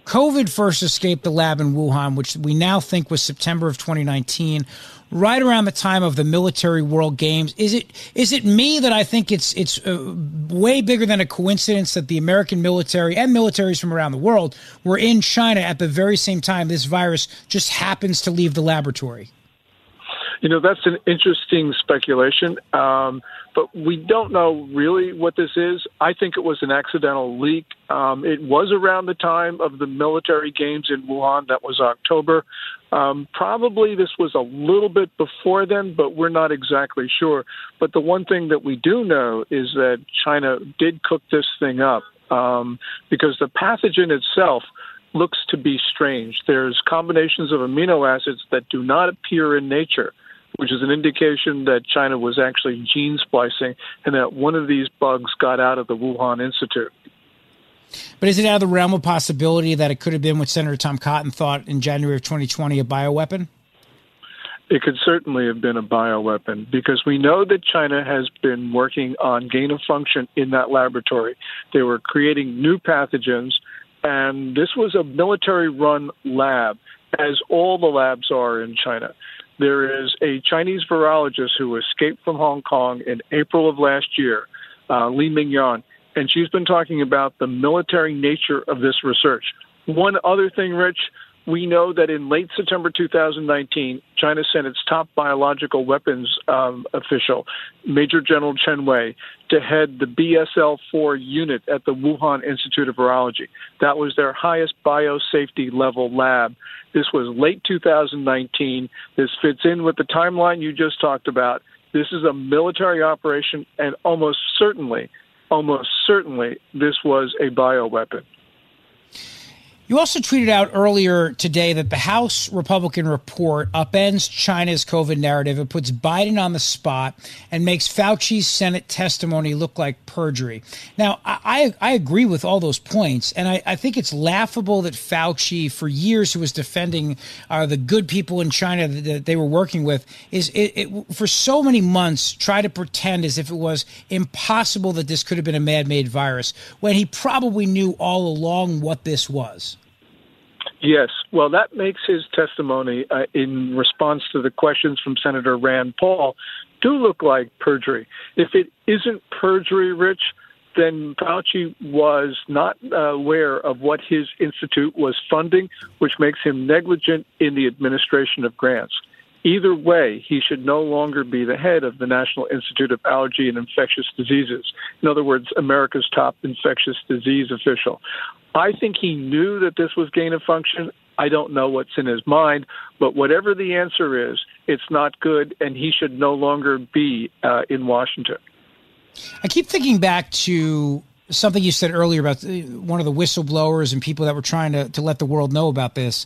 COVID first escaped the lab in Wuhan, which we now think was September of 2019, right around the time of the military world games. Is it is it me that I think it's it's uh, way bigger than a coincidence that the American military and militaries from around the world were in China at the very same time this virus just happens to leave the laboratory? You know, that's an interesting speculation, um, but we don't know really what this is. I think it was an accidental leak. Um, it was around the time of the military games in Wuhan. That was October. Um, probably this was a little bit before then, but we're not exactly sure. But the one thing that we do know is that China did cook this thing up um, because the pathogen itself looks to be strange. There's combinations of amino acids that do not appear in nature which is an indication that China was actually gene splicing and that one of these bugs got out of the Wuhan Institute. But is it out of the realm of possibility that it could have been what Senator Tom Cotton thought in January of 2020 a bioweapon? It could certainly have been a bioweapon because we know that China has been working on gain of function in that laboratory. They were creating new pathogens, and this was a military run lab, as all the labs are in China. There is a Chinese virologist who escaped from Hong Kong in April of last year, uh, Li-Meng Yan, and she's been talking about the military nature of this research. One other thing, Rich, we know that in late September 2019, China sent its top biological weapons um, official, Major General Chen Wei, to head the BSL 4 unit at the Wuhan Institute of Virology. That was their highest biosafety level lab. This was late 2019. This fits in with the timeline you just talked about. This is a military operation, and almost certainly almost certainly this was a bioweapon. You also tweeted out earlier today that the House Republican report upends China's COVID narrative. It puts Biden on the spot and makes Fauci's Senate testimony look like perjury. Now, I, I agree with all those points, and I, I think it's laughable that Fauci, for years, who was defending uh, the good people in China that, they were working with, is it, it, for so many months try to pretend as if it was impossible that this could have been a man-made virus when he probably knew all along what this was. Yes. Well, that makes his testimony uh, in response to the questions from Senator Rand Paul do look like perjury. If it isn't perjury, Rich, then Fauci was not uh, aware of what his institute was funding, which makes him negligent in the administration of grants. Either way, he should no longer be the head of the National Institute of Allergy and Infectious Diseases. In other words, America's top infectious disease official. I think he knew that this was gain of function. I don't know what's in his mind, but whatever the answer is, it's not good, and he should no longer be uh, in Washington. I keep thinking back to something you said earlier about uh, one of the whistleblowers and people that were trying to, to let the world know about this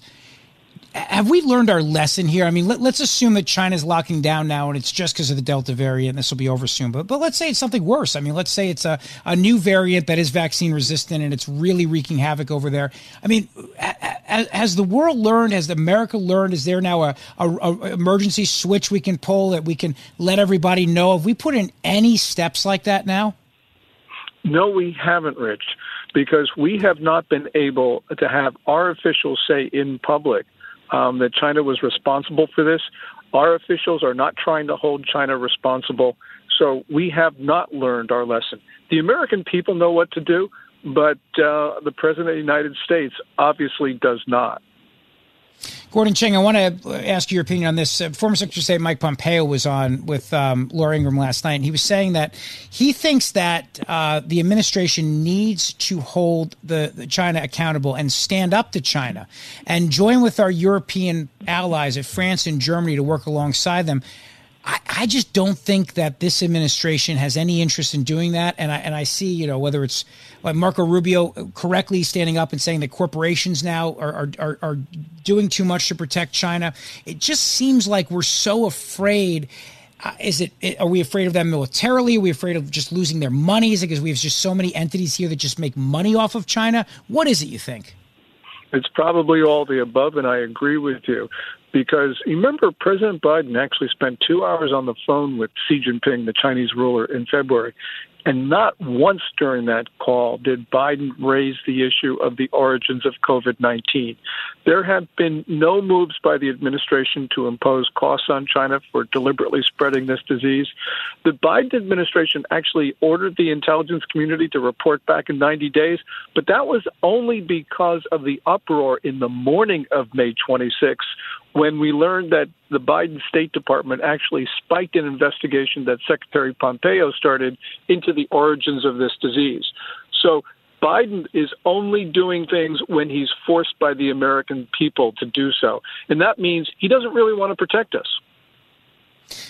have we learned our lesson here? I mean, let, us assume that China's locking down now and it's just because of the Delta variant. This will be over soon. But, but let's say it's something worse. I mean, let's say it's a, a new variant that is vaccine resistant and it's really wreaking havoc over there. I mean, has the world learned? Has America learned? Is there now a, a, a emergency switch we can pull that we can let everybody know? Have we put in any steps like that now? No, we haven't, Rich, because we have not been able to have our officials say in public – um, that China was responsible for this. Our officials are not trying to hold China responsible. So we have not learned our lesson. The American people know what to do, but uh, the President of the United States obviously does not. Gordon Chang, I want to ask your opinion on this. Uh, former Secretary of State Mike Pompeo was on with um, Laura Ingraham last night, and he was saying that he thinks that uh, the administration needs to hold the, the, China accountable and stand up to China and join with our European allies at France and Germany to work alongside them. I, I, just don't think that this administration has any interest in doing that. And I, and I see, you know, whether it's like Marco Rubio correctly standing up and saying that corporations now are, are, are doing too much to protect China. It just seems like we're so afraid. Uh, is it, are we afraid of them militarily? Are we afraid of just losing their it because we have just so many entities here that just make money off of China? What is it you think? It's probably all the above, and I agree with you because remember President Biden actually spent two hours on the phone with Xi Jinping, the Chinese ruler, in February, and not once during that call did Biden raise the issue of the origins of COVID 19. There have been no moves by the administration to impose costs on China for deliberately spreading this disease. The Biden administration actually ordered the intelligence community to report back in 90 days, but that was only because of the uproar in the morning of May 26 when we learned that the Biden State Department actually spiked an investigation that Secretary Pompeo started into the origins of this disease. So Biden is only doing things when he's forced by the American people to do so. And that means he doesn't really want to protect us.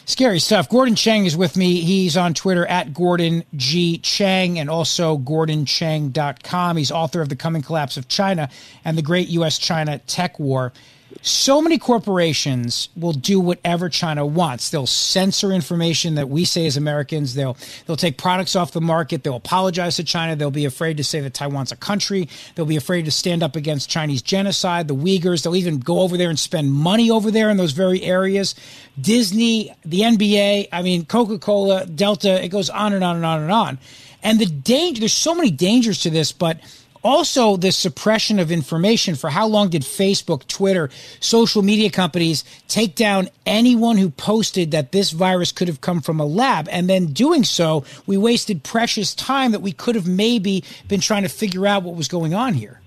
Scary stuff. Gordon Chang is with me. He's on Twitter at Gordon G. Chang and also GordonChang.com. He's author of The Coming Collapse of China and the Great U.S. China Tech War so many corporations will do whatever China wants. They'll censor information that we say as Americans. They'll they'll take products off the market. They'll apologize to China. They'll be afraid to say that Taiwan's a country. They'll be afraid to stand up against Chinese genocide, the Uyghurs. They'll even go over there and spend money over there in those very areas. Disney, the NBA, I mean Coca-Cola, Delta, it goes on and on and on and on. And the danger there's so many dangers to this, but also the suppression of information. For how long did facebook twitter social media companies take down anyone who posted that this virus could have come from a lab? And then doing so we wasted precious time that we could have maybe been trying to figure out what was going on here.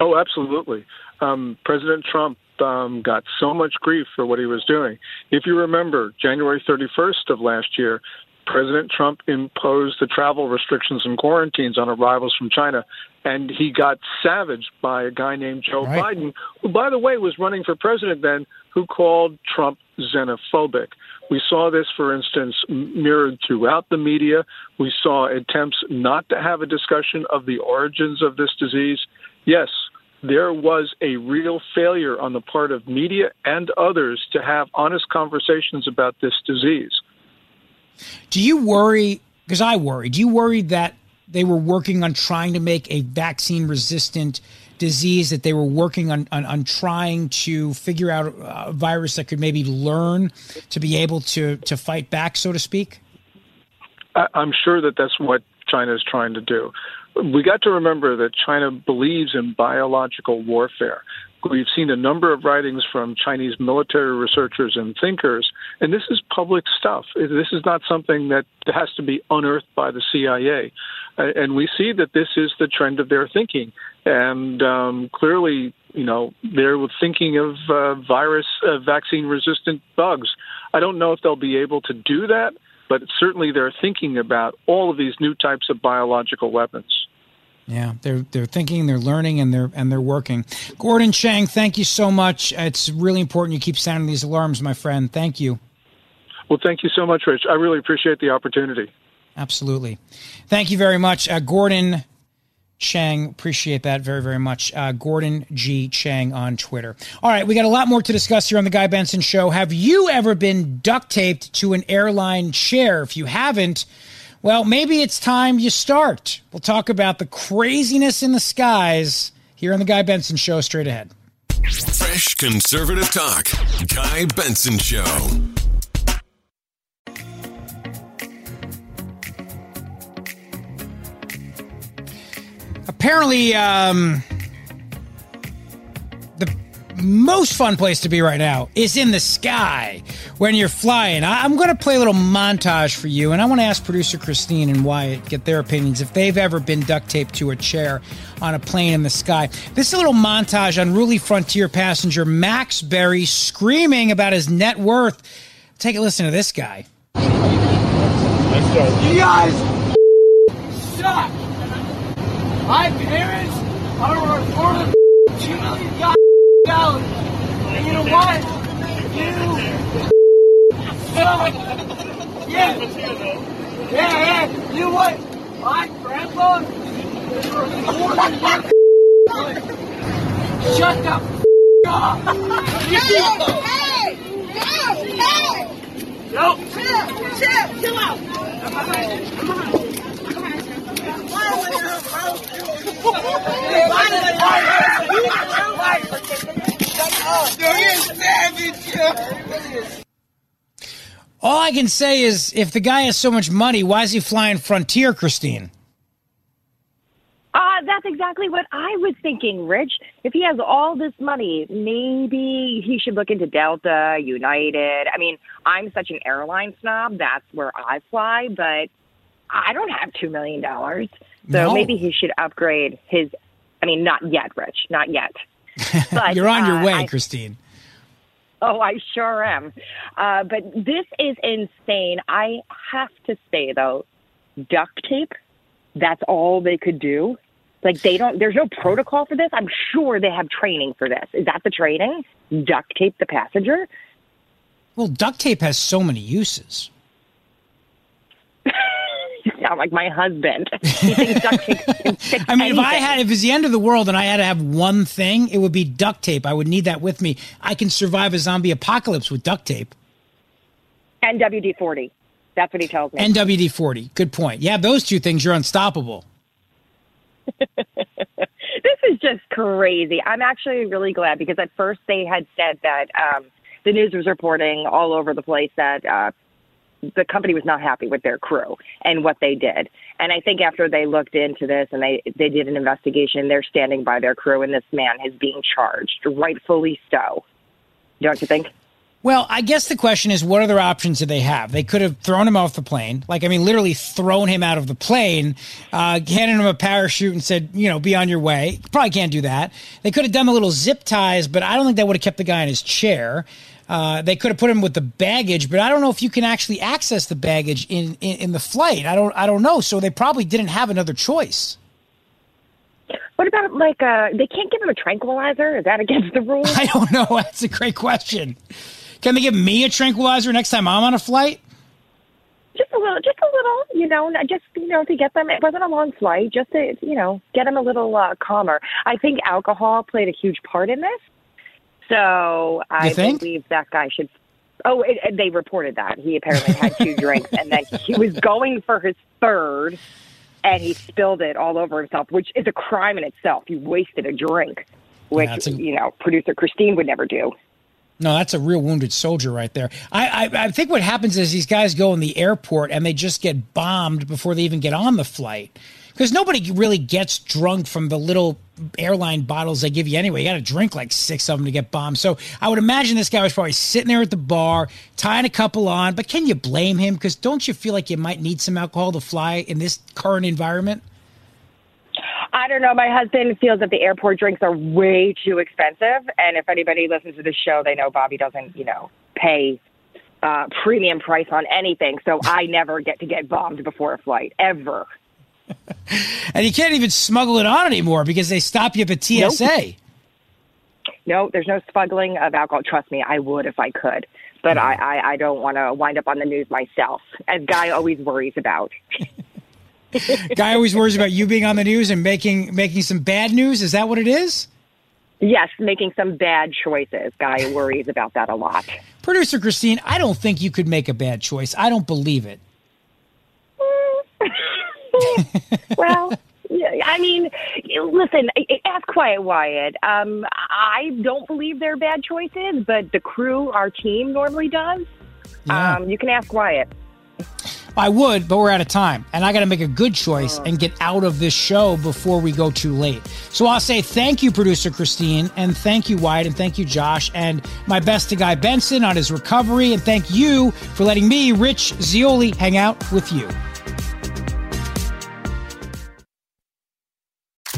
Oh absolutely. Um, president trump um, got so much grief for what he was doing. If you remember, January 31st of last year, President Trump imposed the travel restrictions and quarantines on arrivals from China, and he got savaged by a guy named Joe right. Biden, who, by the way, was running for president then, who called Trump xenophobic. We saw this, for instance, mirrored throughout the media. We saw attempts not to have a discussion of the origins of this disease. Yes, there was a real failure on the part of media and others to have honest conversations about this disease. Do you worry? Because I worry. Do you worry that they were working on trying to make a vaccine resistant disease that they were working on, on, on trying to figure out a virus that could maybe learn to be able to, to fight back, so to speak? I'm sure that that's what China is trying to do. We got to remember that China believes in biological warfare. We've seen a number of writings from Chinese military researchers and thinkers, and this is public stuff. This is not something that has to be unearthed by the CIA. And we see that this is the trend of their thinking. And um, clearly, you know, they're thinking of uh, virus uh, vaccine resistant bugs. I don't know if they'll be able to do that, but certainly they're thinking about all of these new types of biological weapons. Yeah, they're they're thinking, they're learning, and they're and they're working. Gordon Chang, thank you so much. It's really important you keep sounding these alarms, my friend. Thank you. Well, thank you so much, Rich. I really appreciate the opportunity. Absolutely, thank you very much, uh, Gordon Chang. Appreciate that very very much. Uh, Gordon G Chang on Twitter. All right, we got a lot more to discuss here on the Guy Benson Show. Have you ever been duct taped to an airline chair? If you haven't well, maybe it's time you start. We'll talk about the craziness in the skies here on the Guy Benson Show straight ahead. Fresh conservative talk. Guy Benson Show. Apparently, um, most fun place to be right now is in the sky when you're flying. I, am going to play a little montage for you, and I want to ask producer Christine and Wyatt get their opinions if they've ever been duct taped to a chair on a plane in the sky. This is a little montage on unruly frontier passenger Max Berry screaming about his net worth. Take a listen to this guy. You guys suck. My parents are worth more than two million dollars. And you know what? You suck. Yeah. Yeah, yeah. You know what? My grandpa. Shut the up. Hey, hey, hey, hey. Nope. Chill, chill, chill out. Come on, come on. All I can say is if the guy has so much money, why is he flying Frontier, Christine? Uh, that's exactly what I was thinking, Rich. If he has all this money, maybe he should look into Delta, United. I mean, I'm such an airline snob. That's where I fly, but I don't have $2 million. So No. maybe he should upgrade his. I mean, not yet, Rich. Not yet. But, You're on your uh, way, I- Christine. Oh, I sure am. Uh, but this is insane. I have to say, though, duct tape, that's all they could do. Like, they don't, there's no protocol for this. I'm sure they have training for this. Is that the training? Duct tape the passenger? Well, duct tape has so many uses. You sound like my husband. He thinks duct tape can fix I mean, if I had, if it's the end of the world and I had to have one thing, it would be duct tape. I would need that with me. I can survive a zombie apocalypse with duct tape. And WD 40. That's what he tells me. And WD 40. Good point. Yeah, those two things, you're unstoppable. this is just crazy. I'm actually really glad because at first they had said that um, the news was reporting all over the place that uh, the company was not happy with their crew and what they did. And I think after they looked into this and they they did an investigation, they're standing by their crew, and this man is being charged, rightfully so. Don't you think? Well, I guess the question is, what other options did they have? They could have thrown him off the plane, like I mean, literally thrown him out of the plane, uh, handed him a parachute, and said, you know, be on your way. Probably can't do that. They could have done the little zip ties, but I don't think that would have kept the guy in his chair. Uh, they could have put him with the baggage, but I don't know if you can actually access the baggage in, in, in the flight. I don't I don't know. So they probably didn't have another choice. What about like uh, they can't give him a tranquilizer? Is that against the rules? I don't know. That's a great question. Can they give me a tranquilizer next time I'm on a flight? just a little, just a little, you know, just you know to get them. It wasn't a long flight, just to you know get them a little uh, calmer. I think alcohol played a huge part in this. So I think? believe that guy should. Oh, it, it- they reported that he apparently had two drinks, and then he was going for his third, and he spilled it all over himself, which is a crime in itself. You wasted a drink, which that's a- you know producer Christine would never do. No, that's a real wounded soldier right there. I, I I think what happens is these guys go in the airport and they just get bombed before they even get on the flight. Because nobody really gets drunk from the little airline bottles they give you anyway. You got to drink like six of them to get bombed. So I would imagine this guy was probably sitting there at the bar, tying a couple on. But can you blame him? Because don't you feel like you might need some alcohol to fly in this current environment? I don't know. My husband feels that the airport drinks are way too expensive, and if anybody listens to the show, they know Bobby doesn't, you know, pay uh, premium price on anything. So I never get to get bombed before a flight ever. And you can't even smuggle it on anymore because they stop you at TSA. No, there's no smuggling of alcohol. Trust me, I would if I could, but I, I, I don't want to wind up on the news myself, as Guy always worries about. Guy always worries about you being on the news and making making some bad news. Is that what it is? Yes, making some bad choices. Guy worries about that a lot. Producer Christine, I don't think you could make a bad choice. I don't believe it. well, I mean, listen, ask Quiet Wyatt. Um, I don't believe they're bad choices, but the crew, our team, normally does. Yeah. Um, you can ask Wyatt. I would, but we're out of time. And I got to make a good choice and get out of this show before we go too late. So I'll say thank you, producer Christine, and thank you, Wyatt, and thank you, Josh, and my best to Guy Benson on his recovery. And thank you for letting me, Rich Zeoli, hang out with you.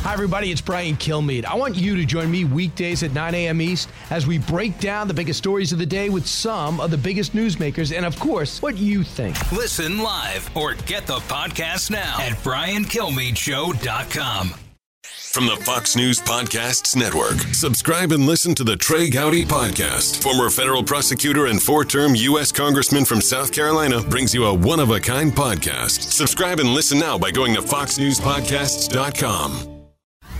Hi, everybody. It's Brian Kilmeade. I want you to join me weekdays at 9 a.m. East as we break down the biggest stories of the day with some of the biggest newsmakers and, of course, what you think. Listen live or get the podcast now at briankilmeadshow.com. From the Fox News Podcasts Network, subscribe and listen to the Trey Gowdy Podcast. Former federal prosecutor and four term U.S. Congressman from South Carolina brings you a one of a kind podcast. Subscribe and listen now by going to FoxNewsPodcasts.com.